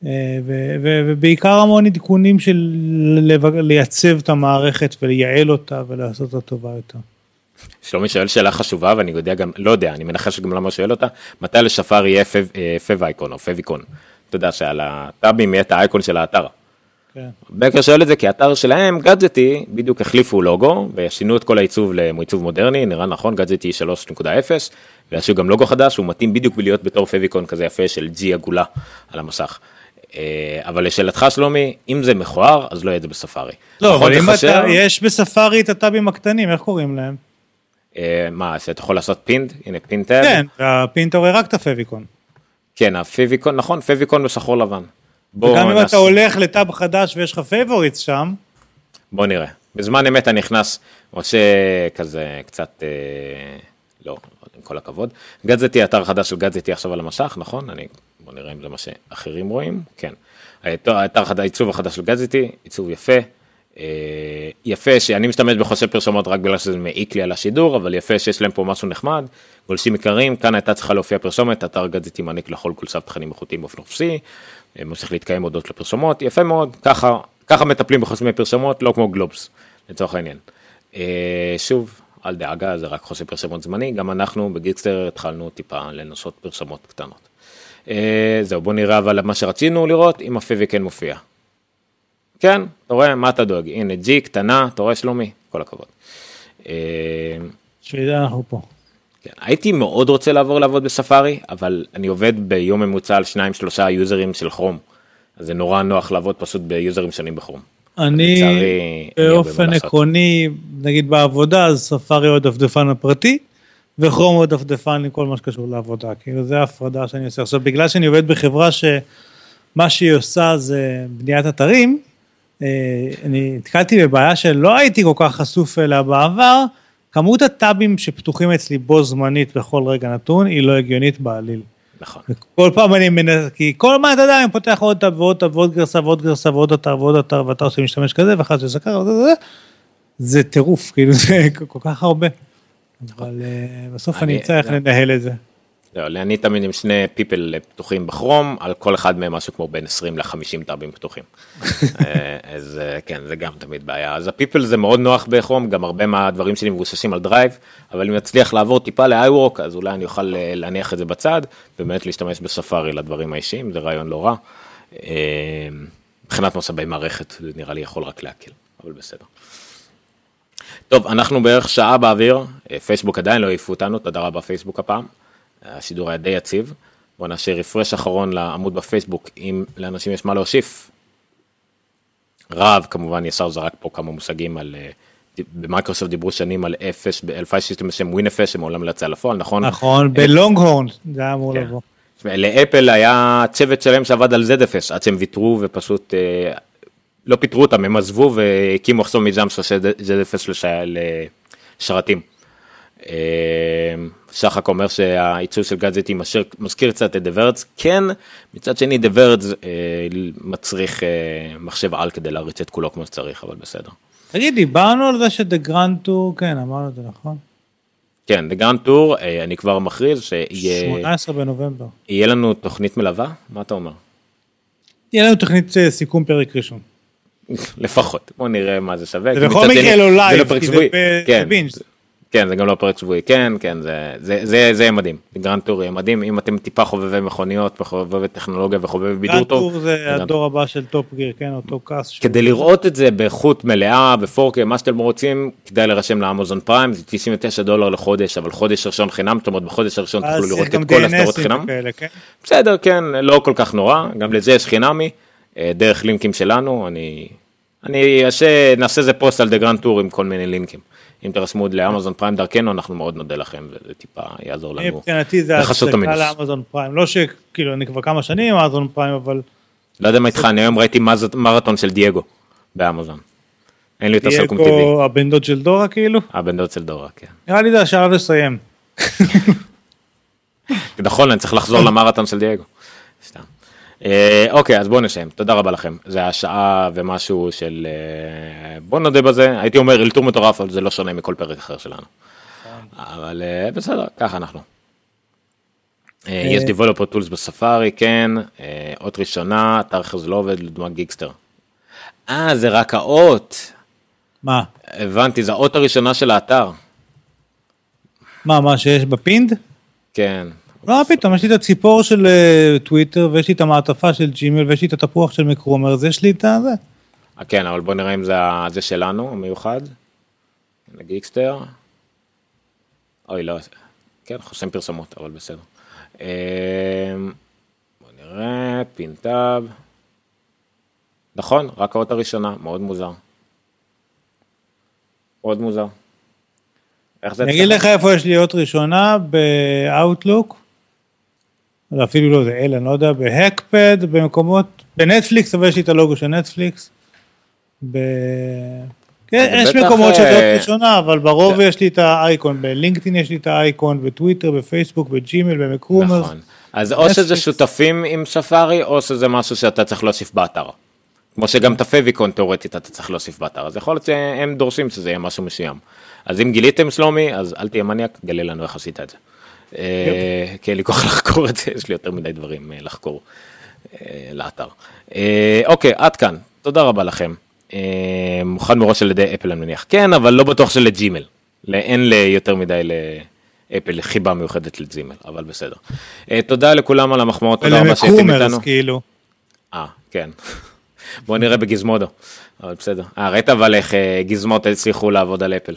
Speaker 3: אה, ובעיקר המון עדכונים של לייצב את המערכת ולייעל אותה ולעשות אותה טובה יותר.
Speaker 1: שלומי שואל שאלה חשובה ואני יודע גם לא יודע אני מנחש גם למה שואל אותה מתי לשפר יהיה פב אייקון או פב איקון. אתה יודע שעל הטאבים יהיה את האייקון של האתר.
Speaker 3: כן.
Speaker 1: בקר שואל את זה כי האתר שלהם, גאדג'טי, בדיוק החליפו לוגו ושינו את כל העיצוב לעיצוב מודרני, נראה נכון, גאדג'טי 3.0, ועשו גם לוגו חדש, הוא מתאים בדיוק בלהיות בתור פביקון כזה יפה של ג'י עגולה על המסך. אה, אבל לשאלתך שלומי, אם זה מכוער, אז לא יהיה את זה בספארי.
Speaker 3: לא,
Speaker 1: נכון,
Speaker 3: אבל אם? אתה, יש בספארי את הטאבים הקטנים, איך קוראים להם?
Speaker 1: אה, מה, אז אתה יכול לעשות פינד? הנה פינד טאב?
Speaker 3: כן, והפינט הרי רק את הפביקון.
Speaker 1: כן, הפביקון, נכון, פביקון בשחור לבן.
Speaker 3: וגם אם אתה הולך לטאב חדש ויש לך פייבוריטס שם,
Speaker 1: בוא נראה. בזמן אמת אני נכנס, עושה כזה קצת, אה, לא, עם כל הכבוד. גאדזטי, אתר חדש של גאדזטי עכשיו על המשך, נכון? אני, בוא נראה אם זה מה שאחרים רואים, כן. האתר החדש, העיצוב החדש של גאדזטי, עיצוב יפה. אה, יפה שאני משתמש בחושי פרסומות רק בגלל שזה מעיק לי על השידור, אבל יפה שיש להם פה משהו נחמד. גולשים עיקריים, כאן הייתה צריכה להופיע פרסומת, אתר גאדזטי מעניק לכל קולסף תכנים איכותיים באופן חופשי, אה, ממשיך להתקיים הודות לפרסומות, יפה מאוד, ככה, ככה מטפלים בחוסמי פרסומות, לא כמו גלובס, לצורך העניין. אה, שוב, אל דאגה, זה רק חוסם פרסומות זמני, גם אנחנו בגיקסטר התחלנו טיפה לנסות פרסומות קטנות. אה, זהו, בוא נראה אבל מה שרצינו לראות, אם הפיבי כן מופיע. כן, אתה רואה, מה אתה דואג? הנה, ג'י קטנה, אתה רואה שלומי? כל הכבוד.
Speaker 3: שידע אנחנו פה.
Speaker 1: כן, הייתי מאוד רוצה לעבור לעבוד בספארי, אבל אני עובד ביום ממוצע על שניים שלושה יוזרים של כרום. אז זה נורא נוח לעבוד פשוט ביוזרים שונים בכרום.
Speaker 3: אני
Speaker 1: לצערי,
Speaker 3: באופן. עקרוני, נגיד בעבודה, אז ספארי הוא הדפדפן הפרטי, וכרום הוא הדפדפן עם כל מה שקשור לעבודה. כאילו זה ההפרדה שאני עושה. עכשיו, בגלל שאני עובד בחברה שמה שהיא עושה זה בניית אתרים, אה, אני נתקלתי בבעיה שלא הייתי כל כך חשוף אליה בעבר, כמות הטאבים שפתוחים אצלי בו זמנית בכל רגע נתון היא לא הגיונית בעליל.
Speaker 1: נכון.
Speaker 3: כל פעם אני מנסה, כי כל מה אתה יודע, אני פותח עוד טאב ועוד טאב ועוד גרסה ועוד גרסה ועוד אתר ועוד אתר ואתר שמשתמש כזה ואחד שזה ככה זה, זה טירוף, כאילו זה כל כך הרבה. אבל אה, בסוף אני אמצא איך לנהל את זה.
Speaker 1: לא, אני תמיד עם שני פיפל פתוחים בכרום, על כל אחד מהם משהו כמו בין 20 ל-50 טאבים פתוחים. אה, אז אה, כן, זה גם תמיד בעיה. אז ה people זה מאוד נוח ב Chrome, גם הרבה מהדברים שלי מבוססים על Drive, אבל אם אצליח לעבור טיפה ל-iWork, אז אולי אני אוכל אה, להניח את זה בצד, ובאמת להשתמש בספארי לדברים האישיים, זה רעיון לא רע. מבחינת משאבי מערכת, זה נראה לי יכול רק להקל, אבל בסדר. טוב, אנחנו בערך שעה באוויר, פייסבוק עדיין לא העיפו אותנו, תודה רבה פייסבוק הפעם. השידור היה די יציב. בוא נעשה refresh אחרון לעמוד בפייסבוק, אם לאנשים יש מה להוסיף. רב כמובן ישר זרק פה כמה מושגים על, אה, במייקרוסופט דיברו שנים על FS, על file system בשם WinFS שמעולם לא יצא לפועל, נכון?
Speaker 3: נכון, ב Long horn זה היה אמור
Speaker 1: כן.
Speaker 3: לבוא.
Speaker 1: לאפל היה צוות שלם שעבד על ZFS עד שהם ויתרו ופשוט אה, לא פיטרו אותם, הם עזבו והקימו עכשיו מיזם שעושה ZFS לש... לשרתים. אה, שחק אומר שהעיצוב של משאיר- מזכיר קצת את The Verge, כן, מצד שני The Verge אה, מצריך אה, מחשב על כדי להריץ את כולו כמו שצריך, אבל בסדר.
Speaker 3: תגיד, דיברנו על זה ש The Grand Tour, כן, אמרנו את זה נכון?
Speaker 1: כן, ב Grand Tour אה, אני כבר מכריז שיהיה
Speaker 3: 18 בנובמבר.
Speaker 1: יהיה לנו תוכנית מלווה, מה אתה אומר?
Speaker 3: יהיה לנו תוכנית סיכום פרק ראשון.
Speaker 1: לפחות בוא נראה מה זה שווה.
Speaker 3: זה בכל מקרה לא live,
Speaker 1: לא
Speaker 3: כי זה binge.
Speaker 1: כן
Speaker 3: זה
Speaker 1: גם לא פרק שבועי כן כן זה זה זה זה יהיה מדהים Grand Tour יהיה מדהים אם אתם טיפה חובבי מכוניות וחובבי טכנולוגיה וחובבי בידור
Speaker 3: Grand
Speaker 1: טוב.
Speaker 3: Tour זה
Speaker 1: Grand-
Speaker 3: הדור הבא של Top Gear, כן, אותו. שהוא-
Speaker 1: כדי לראות את זה באיכות מלאה ו-4K מה שאתם רוצים כדאי להירשם ל Amazon Prime זה 99 דולר לחודש אבל חודש ראשון חינם זאת אומרת בחודש הראשון תוכלו לראות את כל הסדרות חינם.
Speaker 3: כן?
Speaker 1: בסדר, כן, לא כל כך נורא, גם לזה יש חינמי, אה, דרך לינקים שלנו, אני, אני אעשה, נעשה איזה פוסט על The Grand Tour עם כל מיני לינקים. אם תרשמו עוד ל Amazon Prime דרכנו, אנחנו מאוד נודה לכם, וזה טיפה יעזור לנו.
Speaker 3: מבחינתי זה
Speaker 1: את
Speaker 3: הצדקה.
Speaker 1: ל
Speaker 3: Amazon Prime, לא שכאילו אני כבר כמה שנים עם Amazon Prime, אבל
Speaker 1: לא יודע מה איתך, אני היום ראיתי מרתון של דייגו באמזון. אין לי יותר סלקום טבעי.
Speaker 3: דייגו הבן דוד של דורה כאילו,
Speaker 1: הבן דוד של דורה, כן.
Speaker 3: נראה לי זה השלב לסיים.
Speaker 1: נכון, אני צריך לחזור למרתון של דייגו. סתם. אה, אוקיי, אז בואו נסיים. תודה רבה לכם. זה השעה ומשהו של... אה, בואו נודה בזה. הייתי אומר אלתור מטורף, אבל זה לא שונה מכל פרק אחר שלנו. אבל אה, בסדר, ככה אנחנו. יש Developer Tools בספארי, כן. אות ראשונה, אתר אחר זה לא עובד, לדוגמה גיגסטר. אה, זה רק האות.
Speaker 3: מה?
Speaker 1: הבנתי, זה האות הראשונה של האתר.
Speaker 3: מה, מה שיש בפינד?
Speaker 1: כן.
Speaker 3: לא, מה פתאום, יש לי את הציפור של אה, טוויטר, ויש לי את המעטפה של ג'ימל, ויש לי את התפוח של מקרומר, אז יש לי את הזה.
Speaker 1: כן, אבל בוא נראה אם זה זה שלנו, המיוחד. הנה גיקסטר. אוי, לא, כן, חוסם פרסומות, אבל בסדר. אמ, בוא נראה, פינטאב. נכון, רק האות הראשונה, מאוד מוזר. מאוד מוזר.
Speaker 3: איך זה אני אגיד לך איפה יש לי אות ראשונה, באאוטלוק. אפילו לא, זה אלה, אני לא יודע, בהקפד, במקומות, בנטפליקס, אבל יש לי את הלוגו של נטפליקס. ב... כן, יש מקומות שזה אות אה, ראשונה, אבל ברוב יש לי את האייקון, בלינקדאין יש לי את האייקון, בטוויטר, בפייסבוק, בג'ימל, במקרומר. נכון.
Speaker 1: אז או שזה שותפים עם ספארי, או שזה משהו שאתה צריך להוסיף באתר. כמו שגם את הפייביקון תאורטית אתה צריך להוסיף באתר, אז יכול להיות שהם דורשים שזה יהיה משהו מסוים. אז אם גיליתם שלומי, אז אל תהיה מניאק, גלה לנו איך עשית את זה. אה, כי אין לי כוח לחקור את זה, יש לי יותר מדי דברים אה, לחקור לאתר. אוקיי, עד כאן, תודה רבה לכם. אה, מוכן מראש על ידי אפל אני מניח. כן, אבל לא בטוח שלג'ימל. אין יותר מדי לאפל חיבה מיוחדת לג'ימל, אבל בסדר. אה, תודה לכולם על המחמאות, תודה רבה שהייתם איתנו. כאילו. אה, כן. בוא נראה בגזמודו, אבל בסדר. אה, ראית אבל איך אה, גזמות הצליחו לעבוד על אפל.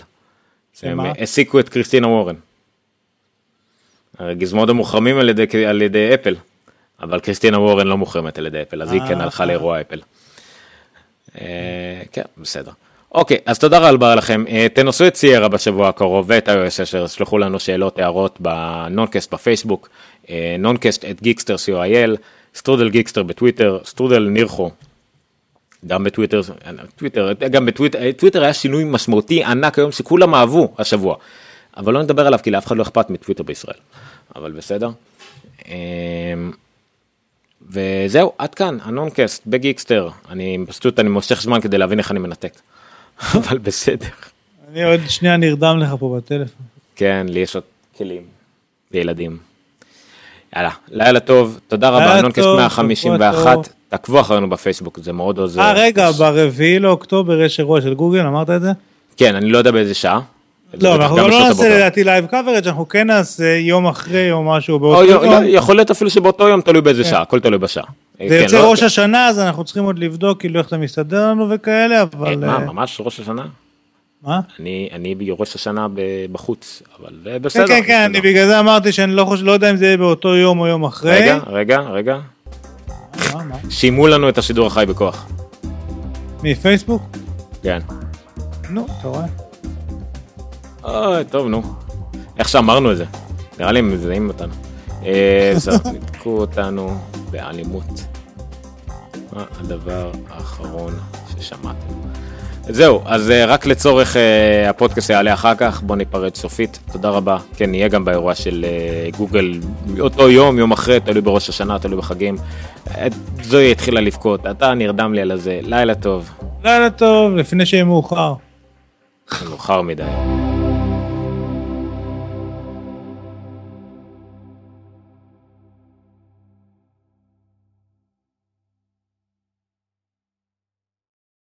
Speaker 1: הם העסיקו את קריסטינה וורן. גזמודו מוחרמים על ידי, על ידי אפל, אבל קריסטינה וורן לא מוחרמת על ידי אפל, אז היא כן הלכה לאירוע אפל. אה, כן, בסדר. אוקיי, אז תודה רבה לכם. אה, תנסו את סיירה בשבוע הקרוב ואת iOS 10, שלחו לנו שאלות, הערות בנונקאסט בפייסבוק, נונקאסט at גיקסטר co.il, סטרודל גיקסטר בטוויטר, סטרודל נירחו. גם בטוויטר, טוויטר, גם בטוויטר, טוויטר היה שינוי משמעותי ענק היום שכולם אהבו השבוע. אבל לא נדבר עליו כי לאף אחד לא אכפת מטוויטר בישראל. אבל בסדר. אה, וזהו, עד כאן, הנונקאסט בגיקסטר. אני פשוט, אני מושך זמן כדי להבין איך אני מנתק. אבל בסדר.
Speaker 3: אני עוד שנייה נרדם לך פה בטלפון.
Speaker 1: כן, לי יש עוד כלים וילדים. יאללה, לילה טוב, תודה רבה, נונקאסט 151, תעקבו אחרינו בפייסבוק, זה מאוד עוזר.
Speaker 3: אה, רגע, ברביעי לאוקטובר יש אירוע של גוגל, אמרת את זה?
Speaker 1: כן, אני לא יודע באיזה שעה.
Speaker 3: לא, אנחנו לא נעשה לדעתי live coverage, אנחנו כן נעשה יום אחרי או משהו באותו יום.
Speaker 1: יכול להיות אפילו שבאותו יום תלוי באיזה כן. שעה, הכל תלוי בשעה.
Speaker 3: זה כן, יוצא לא- ראש השנה, אז אנחנו צריכים עוד לבדוק כאילו איך זה מסתדר לנו וכאלה, אבל...
Speaker 1: מה, אה, ממש ראש השנה?
Speaker 3: מה?
Speaker 1: אני בראש השנה בחוץ, אבל בסדר.
Speaker 3: כן, כן, כן, אני בגלל זה אמרתי שאני לא, לא יודע אם זה יהיה באותו יום או יום אחרי.
Speaker 1: רגע, רגע, רגע. שימו לנו את השידור החי בכוח.
Speaker 3: מפייסבוק?
Speaker 1: כן.
Speaker 3: נו, אתה רואה.
Speaker 1: אוי, טוב, נו. איך שאמרנו את זה. נראה לי הם מזהים אותנו. אה, זרקו אותנו באלימות. מה הדבר האחרון ששמעתם? זהו, אז אה, רק לצורך אה, הפודקאסט יעלה אחר כך, בוא ניפרד סופית. תודה רבה. כן, נהיה גם באירוע של גוגל אותו יום, יום אחרי, תלוי בראש השנה, תלוי בחגים. זוהי התחילה לבכות, אתה נרדם לי על הזה. לילה טוב.
Speaker 3: לילה טוב, לפני שיהיה מאוחר.
Speaker 1: מאוחר מדי.